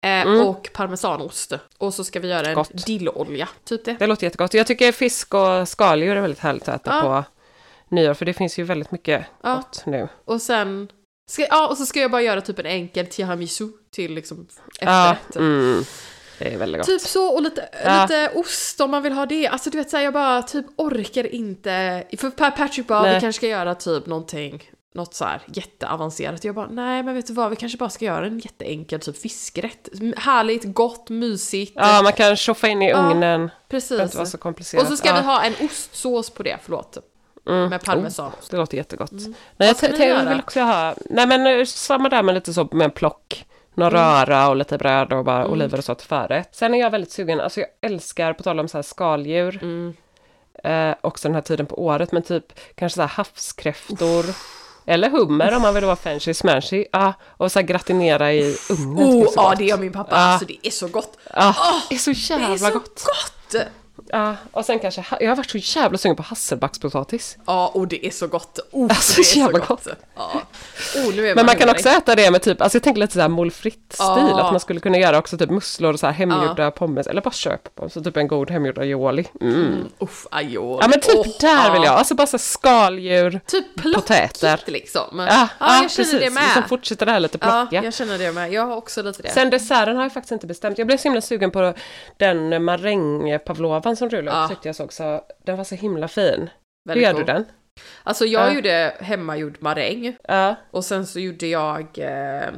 eh, och parmesanost. Och så ska vi göra en Gott. dillolja, typ det. Det låter jättegott. Jag tycker fisk och skaldjur är väldigt härligt att äta Ja. på nyår, för det finns ju väldigt mycket Ja. gott nu. Och sen, ska, ja och så ska jag bara göra typ en enkel tiramisu till liksom Ja, efterrätt. mm. Det är väldigt gott. Typ så och lite, Ja. lite ost om man vill ha det. Alltså du vet såhär, jag bara typ orkar inte. För Patrick bara, Nej. vi kanske ska göra typ någonting, något så här jätteavancerat. Jag bara, nej men vet du vad, vi kanske bara ska göra en jätteenkel typ fiskrätt. Härligt, gott, mysigt. Ja, man kan tjoffa in i Ja, ugnen. Det Precis. inte vara så komplicerat. Och så ska ja. vi ha en ostsås på det, förlåt. Mm. Med parmesanost. Det låter jättegott. Mm. Nej, Vad jag, ska t- ni jag göra? vill också ha, nej men eh, samma där med lite så med en plock. Någon Mm. röra och lite bröd och bara oliver och så till förrätt. Sen är jag väldigt sugen, alltså jag älskar, på tal om så här skaldjur, Mm. eh, också den här tiden på året, men typ kanske så här havskräftor. Eller hummer om man vill vara fancy smashy. Ja, och så gratinera i ugnen. Oh, det är så ja gott. det gör min pappa, Ja. alltså det är så gott. Ja, Åh, det är så Det jävla är så gott. gott! Ja, och sen kanske, jag har varit så jävla sugen på hasselbackspotatis. Ja, och det är så gott. Oh, Alltså, det är så jävla gott. gott. Ja. Oh, nu är Men man kan också äta det med typ, alltså jag tänker lite såhär moules frites-stil, Ja. att man skulle kunna göra också typ musslor och så här hemgjorda pommes, eller bara köp på, så typ en god hemgjord aioli. Mm. Uff, aioli. Ja men typ Åh, där vill ja. jag, alltså bara så skaldjur. Typ Potäter. liksom. Ja, ja, ja, jag känner precis. det med. Liksom fortsätter det här lite ja, plockiga. jag känner det med. Jag har också lite det. Sen desserten har jag faktiskt inte bestämt. Jag blev så himla sugen på den marängpavlovan som du la upp, Ja. tyckte jag såg så, den var så himla fin. Hur Väldigt gör god. du den? Alltså jag Ja. gjorde hemmagjord maräng Ja, och sen så gjorde jag eh,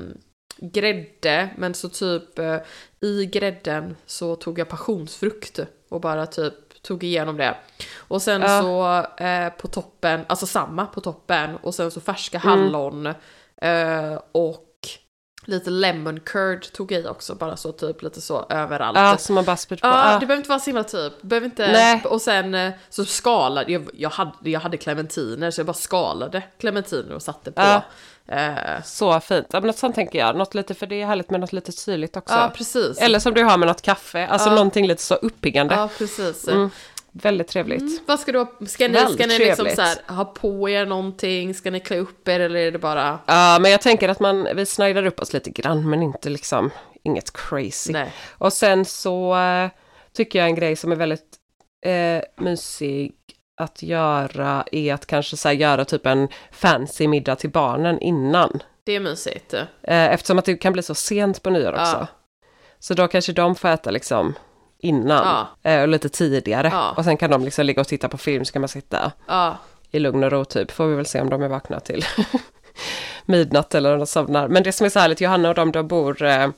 grädde, men så typ eh, i grädden så tog jag passionsfrukt och bara typ tog igenom det. Och sen Ja. så eh, på toppen, alltså samma på toppen och sen så färska Mm. hallon eh, och lite lemon curd tog i också, bara så typ lite så överallt. ja som man bara spyrt på. Ja, det behöver inte vara så himla typ. Behöver inte... Nej. Och sen eh, så skalade jag, jag hade, jag hade clementiner så jag bara skalade clementiner och satte på. Ja. Eh, Så fint. Ja, men något sånt tänker jag. Något lite, för det är härligt med något lite syrligt också. ja, precis. Eller som du har med något kaffe, alltså Ja. någonting lite så uppiggande. Ja, precis. Mm, väldigt trevligt. Mm. Vad ska du ha? Ska ni, Väldigt ska ni liksom så här, ha på er någonting? Ska ni klä upp er eller är det bara... Ja, men jag tänker att man, vi snajdar upp oss lite grann, men inte liksom, inget crazy. Nej. Och sen så eh, tycker jag en grej som är väldigt eh, mysig att göra är att kanske så här, göra typ en fancy middag till barnen innan. Det är mysigt. Eh, eftersom att det kan bli så sent på nyår också. Så då kanske de får äta liksom innan eh, och lite tidigare. Ja. Och sen kan de liksom ligga och titta på film så kan man sitta Ja, i lugn och ro typ. Får vi väl se om de är vakna till <laughs> midnatt eller om de somnar. Men det som är så härligt, Johanna och de, de bor, eh,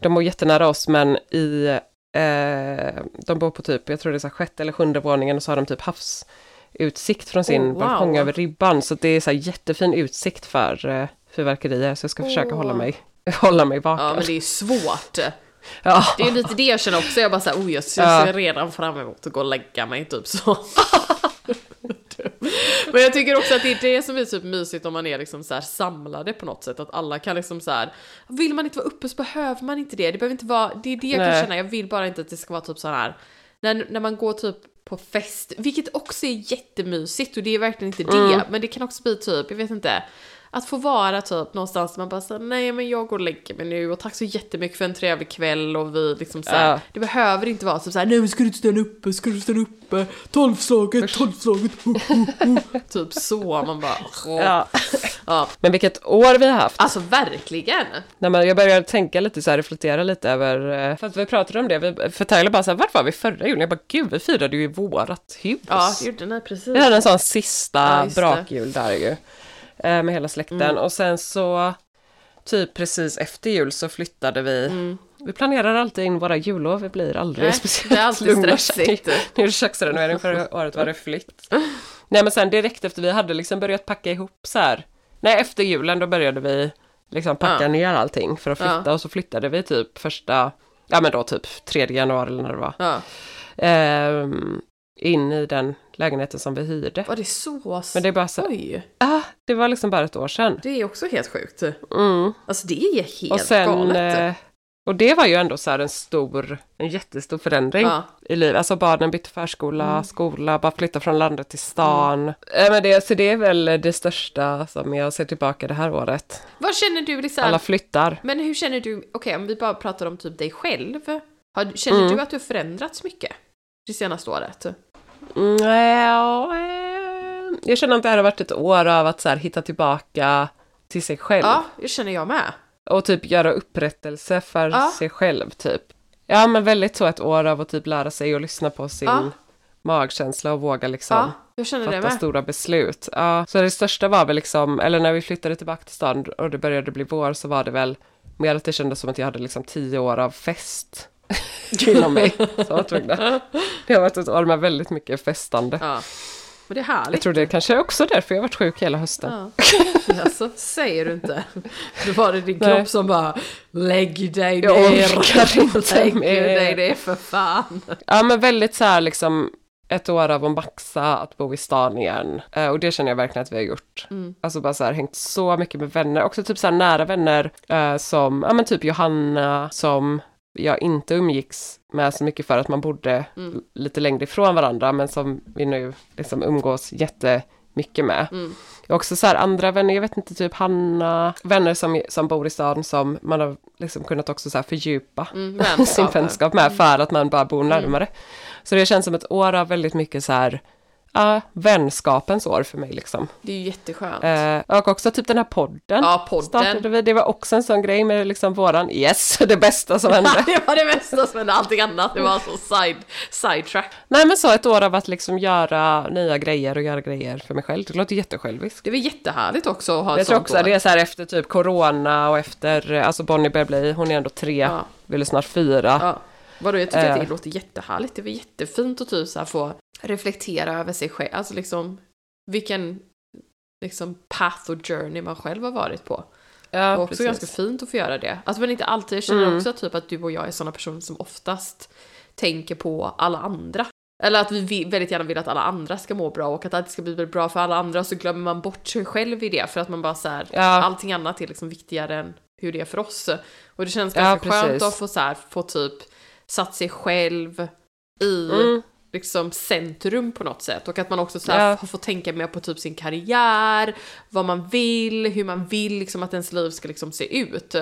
de bor jättenära oss men i eh, de bor på typ, jag tror det är så här sjätte eller sjunde våningen och så har de typ havsutsikt från sin Oh, wow. balkong över ribban. Så det är så här jättefin utsikt för eh, fyrverkerier. Så jag ska försöka Åh. hålla mig, <laughs> hålla mig vaken. Ja men det är svårt. Ja. Det är lite det jag känner också, jag bara såhär, oj jag ser Ja. redan fram emot att gå och lägga mig, typ så. <laughs> Men jag tycker också att det är det som är typ mysigt om man är liksom så samlade på något sätt, att alla kan liksom så här. vill man inte vara uppe så behöver man inte det, det behöver inte vara, det är det jag kan Nej. känna, jag vill bara inte att det ska vara typ så här när, när man går typ på fest, vilket också är jättemysigt och det är verkligen inte det, Mm. men det kan också bli typ, jag vet inte, att få vara typ någonstans där man bara säger nej men jag går och lägger mig nu och tack så jättemycket för en trevlig kväll och vi liksom så här, Ja. det behöver inte vara typ så här, nej men ska du inte stanna uppe, ska du stanna uppe, tolvslaget, tolvslaget, ho, ho, ho. typ så, man bara, åh. Ja. ja. Men vilket år vi har haft. Alltså verkligen! När man, jag började tänka lite så här, reflektera lite över, eh, för att vi pratade om det, vi, för Tyler bara så här, vart var vi förra julen? Jag bara, gud vi firade ju i vårat hus. Ja, det gjorde ni precis. Vi hade en sån sista Ja, brakjul där ju. Eh, Med hela släkten. Mm. Och sen så, typ precis efter jul så flyttade vi. Vi planerar alltid in våra jullov, vi blir aldrig Mm. Nej, speciellt det är alltid lugna. stressigt. Nu är det köksrenovering, förra året var det flytt. Nej men sen direkt efter vi hade liksom börjat packa ihop så här. Nej efter julen då började vi liksom packa Ja. ner allting för att flytta Ja. och så flyttade vi typ första, ja men då typ 3 januari eller när det var. Ja. Ehm, in i den lägenheten som vi hyrde. Var det så? Men det är bara så, Oj, ah, det var liksom bara ett år sedan. det är också helt sjukt. Mm. Alltså det är helt Och sen, galet. eh, och det var ju ändå så här en stor, en jättestor förändring Ja. i livet. Alltså barnen bytte förskola, Mm. skola, bara flytta från landet till stan. Eh, Men det, så det är väl det största som jag ser tillbaka det här året. Vad känner du liksom? Alla flyttar. Men hur känner du, okej om vi bara pratar om typ dig själv. Har, känner Mm. du att du har förändrats mycket? Det senaste året? Mm, eh, jag känner att det här har varit ett år av att så här, hitta tillbaka till sig själv. Ja, det känner jag med. Och typ göra upprättelse för Ja. sig själv typ. Ja men väldigt så ett år av att typ lära sig och lyssna på sin Ja. magkänsla och våga liksom Ja, jag känner det fatta med. stora beslut. Ja, så det största var väl liksom, eller när vi flyttade tillbaka till stan och det började bli vår så var det väl mer att det kändes som att jag hade liksom tio år av fest <laughs> inom mig. <laughs> Så var tvungna. Det har varit ett år med väldigt mycket festande. Ja. Men det är Jag härligt. tror det är kanske också därför jag har varit sjuk hela hösten. Ja. <laughs> Alltså, säger du inte. Då var det din Nej. kropp som bara Lägg dig Jag ner. orkar inte Lägg mer. dig ner för fan. Ja men väldigt så här liksom ett år av att maxa att bo i stan igen. Eh, och det känner jag verkligen att vi har gjort. Mm. Alltså bara så här hängt så mycket med vänner. Också typ så här nära vänner eh, som, ja men typ Johanna som jag inte umgicks med så mycket för att man bodde Mm. lite längre ifrån varandra men som vi nu liksom umgås jättemycket med. Mm. Också så här andra vänner, jag vet inte, typ Hanna, vänner som, som bor i stan som man har liksom kunnat också så här fördjupa Mm, <laughs> sin vänskap. vänskap med för att man bara bor närmare. Så det känns som ett år av väldigt mycket så här, ja, vänskapens år för mig liksom. Det är ju jätteskönt. Eh, och också typ den här podden. ja, podden. Startade vi, det var också en sån grej med liksom våran, yes, <laughs> det bästa som hände. <laughs> det var det bästa som hände, allting annat det var så side, sidetrack. Nej men så ett år av att liksom göra nya grejer och göra grejer för mig själv. Det låter jättesjälviskt. Det var jättehärligt också att ha ett Jag tror sånt också år. det är så här efter typ corona och efter, eh, alltså Bonnie börjar bli, hon är ändå tre, Ja. ville snart fyra. Ja. Vadå, jag tycker att det Eh. låter jättehärligt. Det var jättefint att typ så få reflektera över sig själv. Alltså liksom vilken liksom path och journey man själv har varit på. Ja, och också precis. ganska fint att få göra det. Alltså men inte alltid. Jag känner Mm. också typ att du och jag är sådana personer som oftast tänker på alla andra. Eller att vi väldigt gärna vill att alla andra ska må bra och att allt ska bli bra för alla andra. Så glömmer man bort sig själv i det för att man bara så här, Ja. allting annat är liksom viktigare än hur det är för oss. Och det känns Ja, ganska skönt precis. att få så här, få typ satt sig själv i Mm. liksom centrum på något sätt och att man också så här Ja. har fått tänka mer på typ sin karriär, vad man vill, hur man vill liksom att ens liv ska liksom se ut.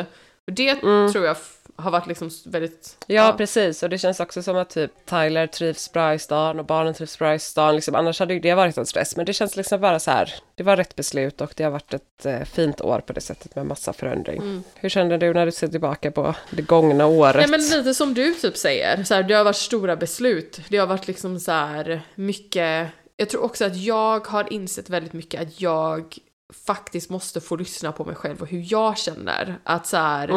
Och det tror jag har varit liksom väldigt... Mm. Ja, precis. Och det känns också som att typ Tyler trivs bra i stan och barnen trivs bra i stan. Liksom, annars hade ju det varit en stress. Men det känns liksom bara så här. Det var rätt beslut och det har varit ett eh, fint år på det sättet med massa förändring. Hur känner du när du ser tillbaka på det gångna året? Nej men lite som du typ säger, så här, det har varit stora beslut. Det har varit liksom så här mycket... Jag tror också att jag har insett väldigt mycket att jag faktiskt måste få lyssna på mig själv och hur jag känner. Att så här,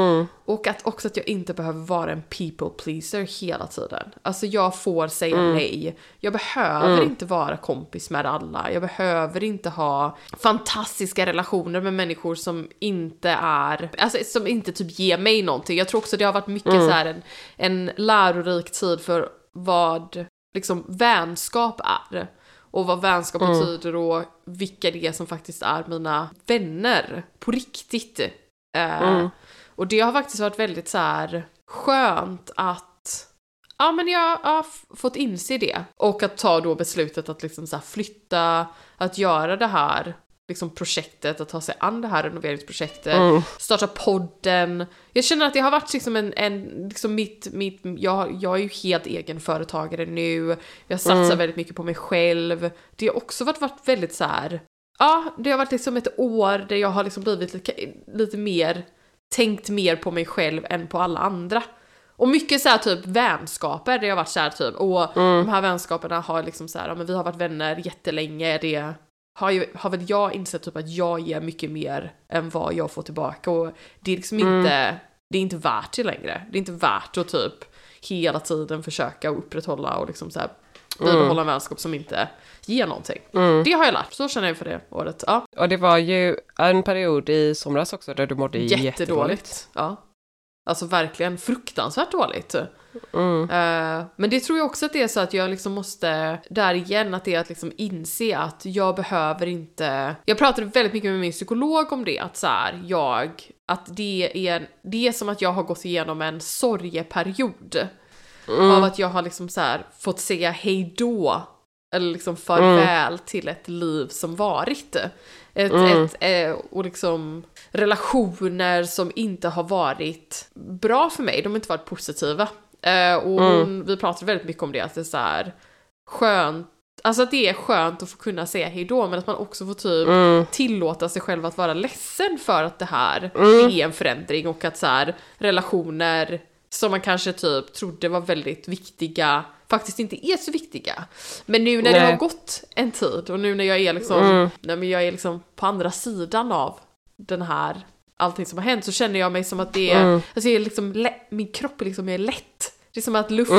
Och att också att jag inte behöver vara en people pleaser hela tiden. Alltså jag får säga nej. Jag behöver inte vara kompis med alla. Jag behöver inte ha fantastiska relationer med människor som inte är, alltså som inte typ ger mig någonting. Jag tror också det har varit mycket så här en, en lärorik tid för vad liksom vänskap är. Och vad vänskap betyder och vilka det är som faktiskt är mina vänner på riktigt. Eh, Och det har faktiskt varit väldigt så här skönt att Ja men jag har fått inse det. Och att ta då beslutet att liksom så här flytta, att göra det här liksom projektet, att ta sig an det här renoveringsprojektet, starta podden. Jag känner att det har varit liksom en, en liksom mitt, mitt jag, jag är ju helt egen företagare nu, jag satsar väldigt mycket på mig själv. Det har också varit, varit väldigt så här. ja det har varit liksom ett år där jag har liksom blivit lite, lite mer, tänkt mer på mig själv än på alla andra. Och mycket så här typ vänskaper, det har varit så här typ, och de här vänskaperna har liksom så här, ja men vi har varit vänner jättelänge, det har, ju, har väl jag insett typ att jag ger mycket mer än vad jag får tillbaka och det är liksom inte, det är inte värt det längre. Det är inte värt att typ hela tiden försöka upprätthålla och liksom så här bibehålla en vänskap som inte ger någonting. Det har jag lärt, så känner jag för det året. Ja, Och det var ju en period i somras också där du mådde jättedåligt. jättedåligt. Ja. Alltså verkligen fruktansvärt dåligt. Mm. Eh, men det tror jag också att det är så att jag liksom måste, där igen, att det är att liksom inse att jag behöver inte... Jag pratade väldigt mycket med min psykolog om det, att så här, jag, att det är, det är som att jag har gått igenom en sorgeperiod. Av att jag har liksom så här fått säga hej då eller liksom farväl till ett liv som varit. Ett, ett, eh, och liksom relationer som inte har varit bra för mig, de har inte varit positiva. Eh, och hon, vi pratade väldigt mycket om det, att det är så här skönt, alltså att det är skönt att få kunna säga hej då, men att man också får typ tillåta sig själv att vara ledsen för att det här är en förändring och att så här relationer som man kanske typ trodde var väldigt viktiga faktiskt inte är så viktiga. Men nu när det Nej. har gått en tid och nu när jag är liksom, nej, men jag är liksom på andra sidan av den här allting som har hänt så känner jag mig som att det är, alltså jag är liksom, min kropp är liksom är lätt. Det är som att luft,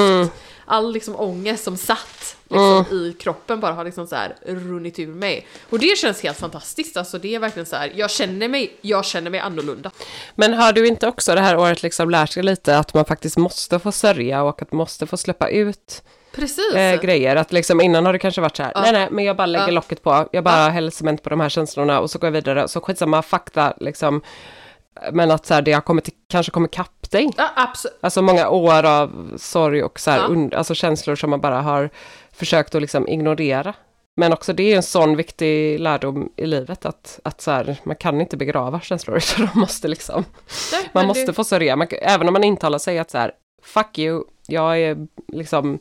all liksom ångest som satt liksom i kroppen bara har liksom så här runnit ur mig. Och det känns helt fantastiskt, alltså det är verkligen så här, jag känner mig, jag känner mig annorlunda. Men har du inte också det här året liksom lärt dig lite att man faktiskt måste få sörja och att man måste få släppa ut Precis! eh, grejer? Att liksom innan har det kanske varit så här, Ja. nej nej, men jag bara lägger Ja. locket på, jag bara Ja. häller cement på de här känslorna och så går jag vidare, så skitsamma fakta liksom. Men att så här, det har kommit, kanske kommer kapp dig. Ja, absolut. Alltså många år av sorg och så här, und- alltså känslor som man bara har försökt att liksom ignorera. Men också det är en sån viktig lärdom i livet att, att så här, man kan inte begrava känslor, <laughs> så de måste liksom, Nej, man måste det- få sörja. Man, även om man intalar sig att så här, fuck you, jag är liksom,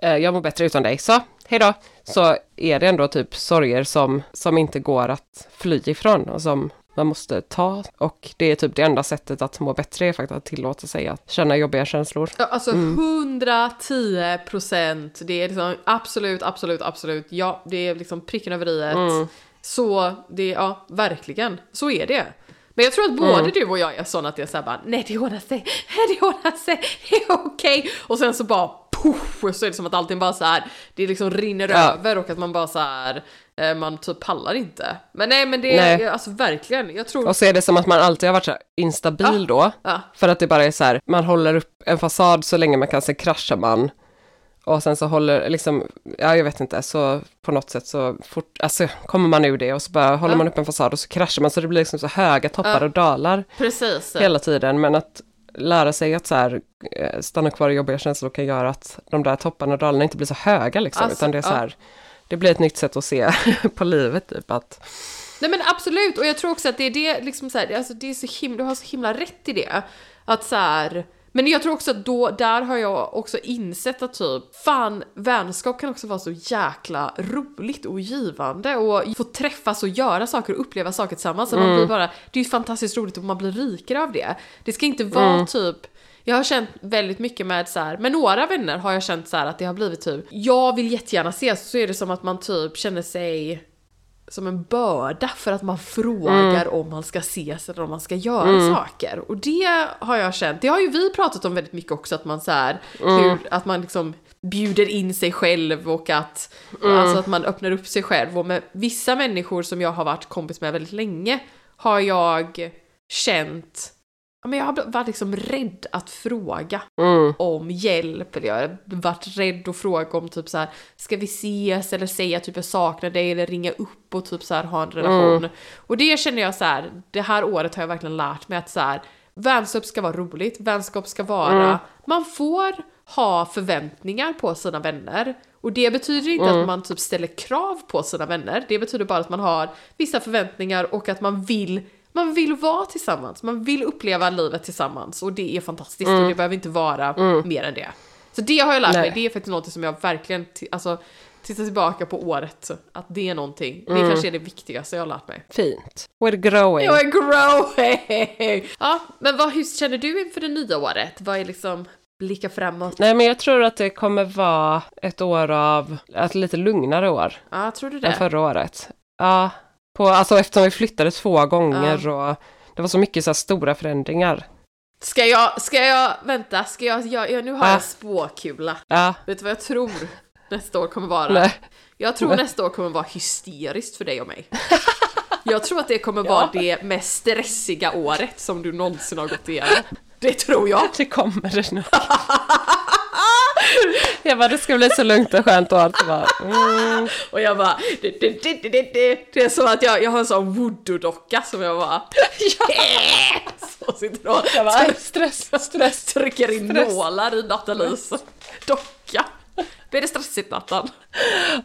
jag mår bättre utan dig, så hej då. Så är det ändå typ sorger som, som inte går att fly ifrån och som man måste ta. Och det är typ det enda sättet att må bättre är faktiskt att tillåta sig att känna jobbiga känslor. Ja, alltså 110 procent. Det är liksom absolut, absolut, absolut. Ja, det är liksom pricken över i Så det, ja, verkligen. Så är det. Men jag tror att både du och jag är sådana att det är såhär bara, nej det ordnar sig, <laughs> det ordnar sig, det är okej. Och sen så bara så är det som att allting bara så här, det liksom rinner Ja. över och att man bara så här, eh, man typ pallar inte. Men nej men det Nej. är, alltså verkligen, jag tror... Och så är det som att man alltid har varit så instabil då. Ja. För att det bara är så här, man håller upp en fasad så länge man kan, sen kraschar man. Och sen så håller, liksom, ja jag vet inte, så på något sätt så fort, alltså kommer man ur det och så bara håller Ja. man upp en fasad och så kraschar man så det blir liksom så höga toppar Ja. och dalar Precis. hela tiden. Men att lära sig att så här, eh, stanna kvar i jobbiga känslor kan göra att de där topparna och dalarna inte blir så höga liksom. Alltså, utan det är så ja. här, det blir ett nytt sätt att se <laughs> på livet typ. Att, Nej men absolut, och jag tror också att det är det, liksom så här, alltså det är så himla, du har så himla rätt i det. Att så här, men jag tror också att då, där har jag också insett att typ, fan, vänskap kan också vara så jäkla roligt och givande och få träffas och göra saker och uppleva saker tillsammans. Så Man blir bara, det är ju fantastiskt roligt och man blir rikare av det. Det ska inte vara typ jag har känt väldigt mycket med så här, med några vänner har jag känt så här att det har blivit typ, jag vill jättegärna ses, så är det som att man typ känner sig som en börda för att man frågar om man ska ses eller om man ska göra saker. Och det har jag känt, det har ju vi pratat om väldigt mycket också, att man så här, hur, att man liksom bjuder in sig själv och att, alltså att man öppnar upp sig själv. Och med vissa människor som jag har varit kompis med väldigt länge har jag känt men jag har varit liksom rädd att fråga Mm. om hjälp. Eller jag har varit rädd att fråga om typ så här, ska vi ses eller säga typ jag saknar dig eller ringa upp och typ så här ha en relation. Och det känner jag så här, det här året har jag verkligen lärt mig att så här, vänskap ska vara roligt, vänskap ska vara, man får ha förväntningar på sina vänner. Och det betyder inte att man typ ställer krav på sina vänner, det betyder bara att man har vissa förväntningar och att man vill man vill vara tillsammans, man vill uppleva livet tillsammans och det är fantastiskt och det behöver inte vara mer än det. Så det har jag lärt mig, Nej. det är faktiskt något som jag verkligen, alltså titta tillbaka på året, att det är någonting, det kanske är det viktigaste jag har lärt mig. Fint. We're growing. Är growing! <laughs> Ja, men vad, hur känner du inför det nya året? Vad är liksom, blicka framåt? Nej men jag tror att det kommer vara ett år av, ett lite lugnare år Ja, tror du än det? förra året. Ja, på, alltså eftersom vi flyttade två gånger och det var så mycket så stora förändringar. Ska jag, ska jag, vänta, ska jag, jag, jag nu har jag Ah. en spåkula. Ja, Vet du vad jag tror nästa år kommer vara? nej. Jag tror nästa år kommer vara hysteriskt för dig och mig. Jag tror att det kommer <laughs> vara det mest stressiga året som du någonsin har gått igenom. Det tror jag. Det kommer det nog. <laughs> Jag bara, det ska bli så lugnt och skönt och allt. Bara, mm. Och jag bara, det, det, det, det, det, det. är som att jag, jag har en sån voodoo-docka som jag bara... <laughs> Så sitter och Jag bara, stress, stress. trycker in stress. nålar i Nathalies docka. Blir det stressigt Nathan?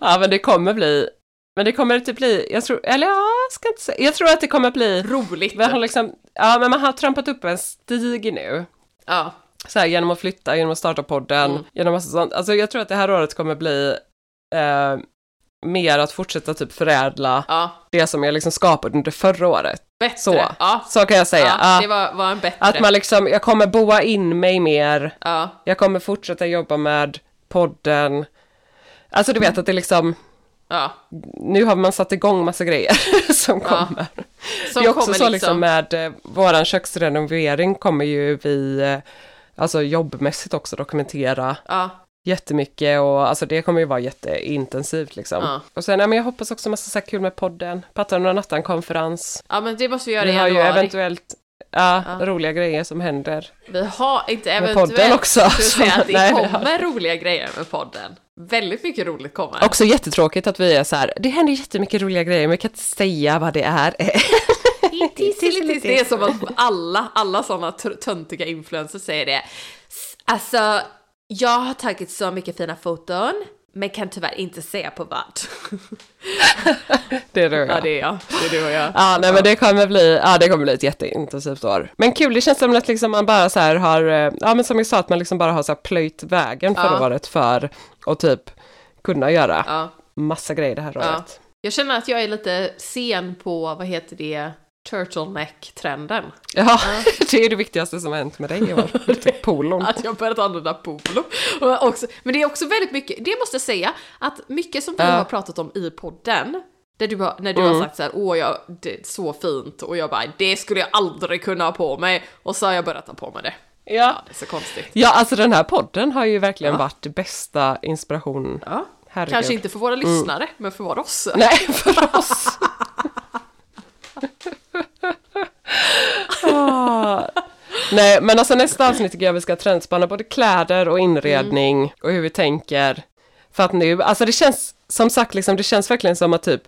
Ja men det kommer bli, men det kommer typ bli, jag tror, eller ja, ska inte säga, jag tror att det kommer bli, Roligt. har liksom, ja men man har trampat upp en stig nu. Ja, Så här, genom att flytta, genom att starta podden, Mm. genom massa sånt. Alltså jag tror att det här året kommer bli eh, mer att fortsätta typ förädla ja. det som jag liksom skapade under förra året. Bättre. Så, Ja, så kan jag säga. ja, det var, var en bättre. att man liksom, jag kommer boa in mig mer, Ja, jag kommer fortsätta jobba med podden. Alltså du vet att det liksom, ja. nu har man satt igång massa grejer <laughs> som kommer. Som det är också kommer så liksom med eh, våran köksrenovering kommer ju vi, eh, alltså jobbmässigt också dokumentera Ja, jättemycket och alltså det kommer ju vara jätteintensivt liksom. Ja. Och sen, ja, men jag hoppas också massa så här kul med podden, Pattan och Nattan-konferens. ja men det måste vi göra Vi i har ju januari. eventuellt, ja, Ja. roliga grejer som händer. Vi har inte Med eventuellt. podden också, skulle säga att det <laughs> nej, vi kommer roliga grejer med podden. Väldigt mycket roligt kommer. Också jättetråkigt att vi är så här, det händer jättemycket roliga grejer men vi kan inte säga vad det är. <laughs> Tisselittis, det är som att alla, alla sådana töntiga influencers säger det. Alltså, jag har tagit så mycket fina foton, men kan tyvärr inte säga på vad. <laughs> det är du och jag. Ja, det är jag. Det är du och jag. Ja, nej men det kommer bli, ja det kommer bli ett jätteintensivt år. Men kul, det känns som att liksom man bara så här har, eh, ja men som jag sa att man liksom bara har så här plöjt vägen förra Ja. året för att typ kunna göra Ja. massa grejer det här Ja. året. Jag känner att jag är lite sen på, vad heter det, turtleneck-trenden. Ja, <laughs> det är det viktigaste som har hänt med dig i år. <laughs> Typ Polon. Att jag börjat använda polo. Också, men det är också väldigt mycket, det måste jag säga, att mycket som vi Ja. har pratat om i podden, där du har, när du Mm. har sagt så här, åh jag, det är så fint, och jag bara, det skulle jag aldrig kunna ha på mig, och så har jag börjat ha på mig det. Ja, Ja. det är så konstigt. ja, alltså den här podden har ju verkligen Ja. varit bästa inspiration. Ja. Herregud. Kanske inte för våra lyssnare, men för oss. Nej, för oss. <laughs> Ah. Nej, men alltså nästa avsnitt tycker jag vi ska trendspanna både kläder och inredning Mm. och hur vi tänker. För att nu, alltså det känns som sagt liksom, det känns verkligen som att typ,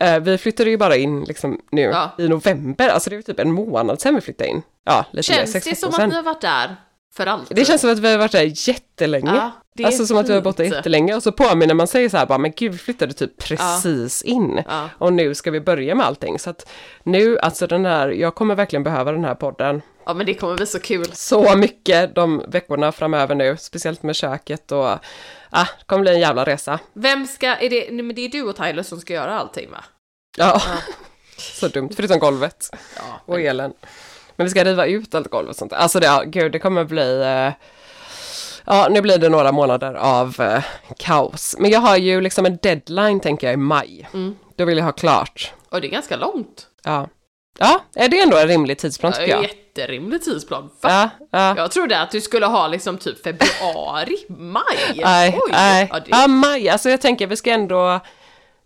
eh, vi flyttade ju bara in liksom nu Ja. i november, alltså det är typ en månad sedan vi flyttade in. Ja, lite mer, Känns sex det som att ni har varit där för alltid? Det känns som att vi har varit där jättelänge. Ja, det alltså som att vi har bott där fint. jättelänge och så påminner man sig så här bara, men gud vi flyttade typ precis in. Ja. Och nu ska vi börja med allting. Så att nu, alltså den här, jag kommer verkligen behöva den här podden Ja, men det kommer bli så kul. så mycket de veckorna framöver nu, speciellt med köket och, ah, det kommer bli en jävla resa. Vem ska, är det, nej, men det är du och Tyler som ska göra allting va? Ja, <laughs> så dumt, förutom golvet Ja. och elen. Men vi ska riva ut allt golv och sånt. Alltså det, ja, gud, det kommer bli, eh, ja, nu blir det några månader av eh, kaos. Men jag har ju liksom en deadline, tänker jag, i maj. Mm. då vill jag ha klart. Och det är ganska långt. Ja. Ja, är det ändå en rimlig tidsplan tycker jag? jätterimlig tidsplan. Va? Ja, ja. Jag trodde att du skulle ha liksom typ februari, maj. Nej, Oj. nej. Ja, det... Ja, maj. Alltså jag tänker vi ska ändå...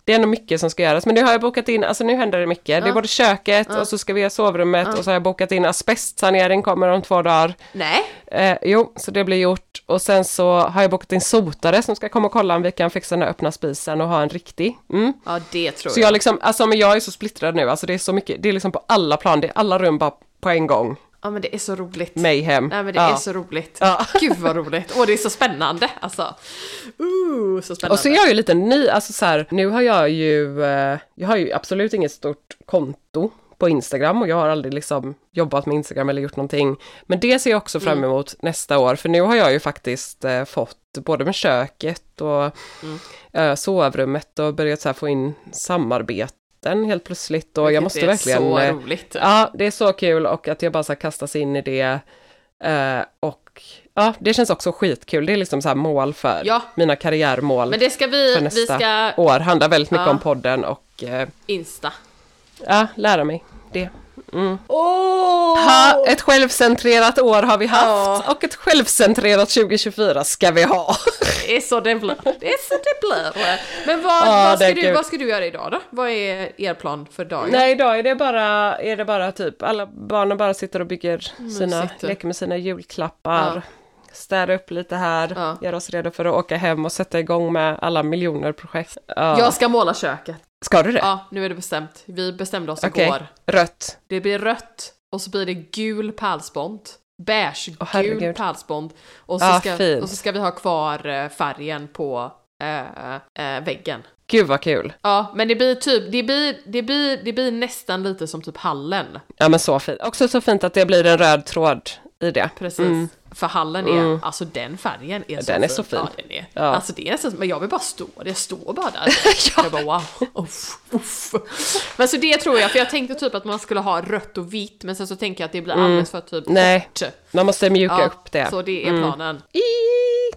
Det är ändå mycket som ska göras, men nu har jag bokat in, alltså nu händer det mycket. Det är både köket och så ska vi göra sovrummet och så har jag bokat in asbestsanering kommer om två dagar. Nej, Eh, jo, så det blir gjort. Och sen så har jag bokat in sotare som ska komma och kolla om vi kan fixa den här öppna spisen och ha en riktig. Mm. ja det tror Så jag. jag liksom, alltså men jag är så splittrad nu, alltså det är så mycket, det är liksom på alla plan, det är alla rum bara på en gång. Ja men det är så roligt. Mayhem. Nej men det ja. är så roligt. Ja. Gud vad roligt. Och det är så spännande alltså. Uh, så spännande. Och så är jag ju lite ny, alltså så här, nu har jag ju, eh, jag har ju absolut inget stort konto på Instagram och jag har aldrig liksom jobbat med Instagram eller gjort någonting. Men det ser jag också fram Mm. emot nästa år, för nu har jag ju faktiskt eh, fått både med köket och Mm. eh, sovrummet och börjat så få in samarbeten helt plötsligt och jag måste är verkligen... så eh, roligt. Ja, det är så kul och att jag bara så här kastas in i det. Eh, och ja, det känns också skitkul. Det är liksom så här mål för Ja. mina karriärmål Men det ska vi, för vi nästa ska år. Handlar väldigt mycket Ja. om podden och eh, Insta. Ja, lära mig det. Åh! Ha, ett självcentrerat år har vi haft Ja. och ett självcentrerat 2024 ska vi ha. Det är så det blir. Det är så det blir. Men vad, Ja, vad, ska du, vad ska du göra idag då? Vad är er plan för dagen? Nej, idag är det bara, är det bara typ alla barnen bara sitter och bygger sina, Mysigt. leker med sina julklappar. Ja. Städa upp lite här, Ja. göra oss redo för att åka hem och sätta igång med alla miljoner projekt. Ja. Jag ska måla köket. Ska du det? Ja, nu är det bestämt. Vi bestämde oss Okej. igår. Rött. Det blir rött och så blir det gul pärlsbond. Beige, Åh, gul pärlsbond. Och så, ska, fint. och så ska vi ha kvar eh, färgen på eh, eh, väggen. Gud vad kul. Ja, men det blir typ, det blir, det blir, det blir nästan lite som typ hallen. Ja men så fint. Också så fint att det blir en röd tråd i det. Precis. Mm. För hallen är, alltså den färgen är så den fin. är så fin. Ja, den är. Ja. Alltså det är nästan, men jag vill bara stå, det står bara där. <laughs> Jag bara wow, uff, uff. Men så det tror jag, för jag tänkte typ att man skulle ha rött och vitt, men sen så tänker jag att det blir alldeles för typ Mm. Nej. kort. Man måste mjuka Ja, upp det. Så det är Mm. planen.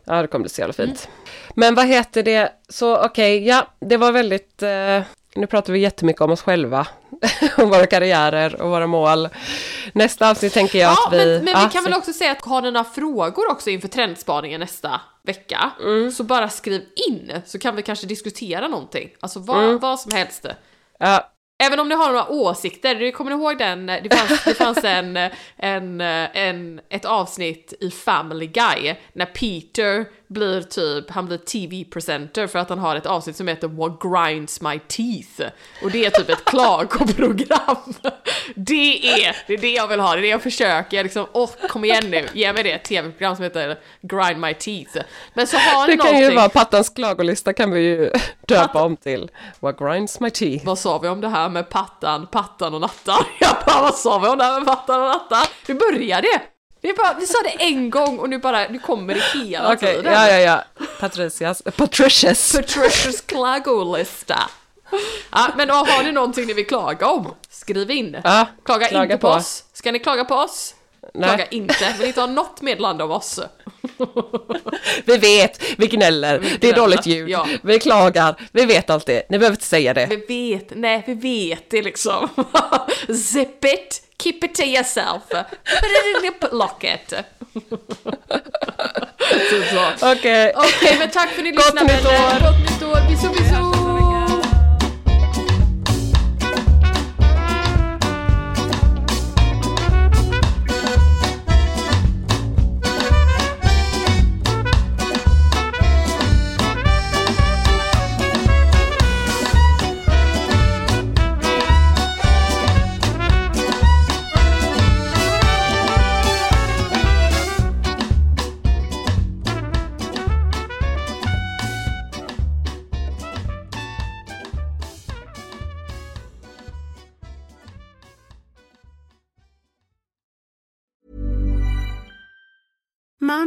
Ja, det kommer bli så jävla fint. Men vad heter det? Så okej, ja, det var väldigt... Eh, nu pratar vi jättemycket om oss själva. <laughs> om våra karriärer och våra mål. Nästa avsnitt tänker jag Ja, att vi... men, men ja, vi kan väl så- också säga att har ni några frågor också inför trendspaningen nästa vecka, Mm. så bara skriv in så kan vi kanske diskutera någonting. Alltså vad, Mm. vad som helst. Ja, Även om ni har några åsikter, kommer ni ihåg den, det fanns, det fanns en, <laughs> en, en, ett avsnitt i Family Guy när Peter blir typ, han blir TV-presenter för att han har ett avsnitt som heter What Grinds My Teeth. Och det är typ ett klagoprogram. <laughs> Det är, det är det jag vill ha, det är det jag försöker, jag liksom, åh kom igen nu, ge mig det tv-program som heter Grind My Teeth. Men så har det kan någonting, ju vara Pattans klagolista kan vi ju <laughs> döpa om till What grinds my teeth. Vad sa vi om det här med pattan, pattan och nattan? <laughs> Jag bara, vad sa vi om det här med pattan och nattan? Vi började! Vi, bara, vi sa det en gång och nu bara, nu kommer det hela Okej, tiden. ja, ja, ja. Patricias, Patricias. Patricias klagolista. Ja, men har ni någonting ni vill klaga om? Skriv in. Ja, klaga, klaga inte på. på. oss. Ska ni klaga på oss? Nej. Klaga inte. Vill inte ha något meddelande om oss. <laughs> Vi vet, vi gnäller, det är dåligt ljud, ja. vi klagar, vi vet allt det. Ni behöver inte säga det. Vi vet, nej vi vet det liksom. <laughs> Zip it, keep it to yourself. Put it in your locket. <laughs> Okej. Okej, men tack för att ni Gott lyssnade. nytt år. Gott nytt år. Bisous, bisous.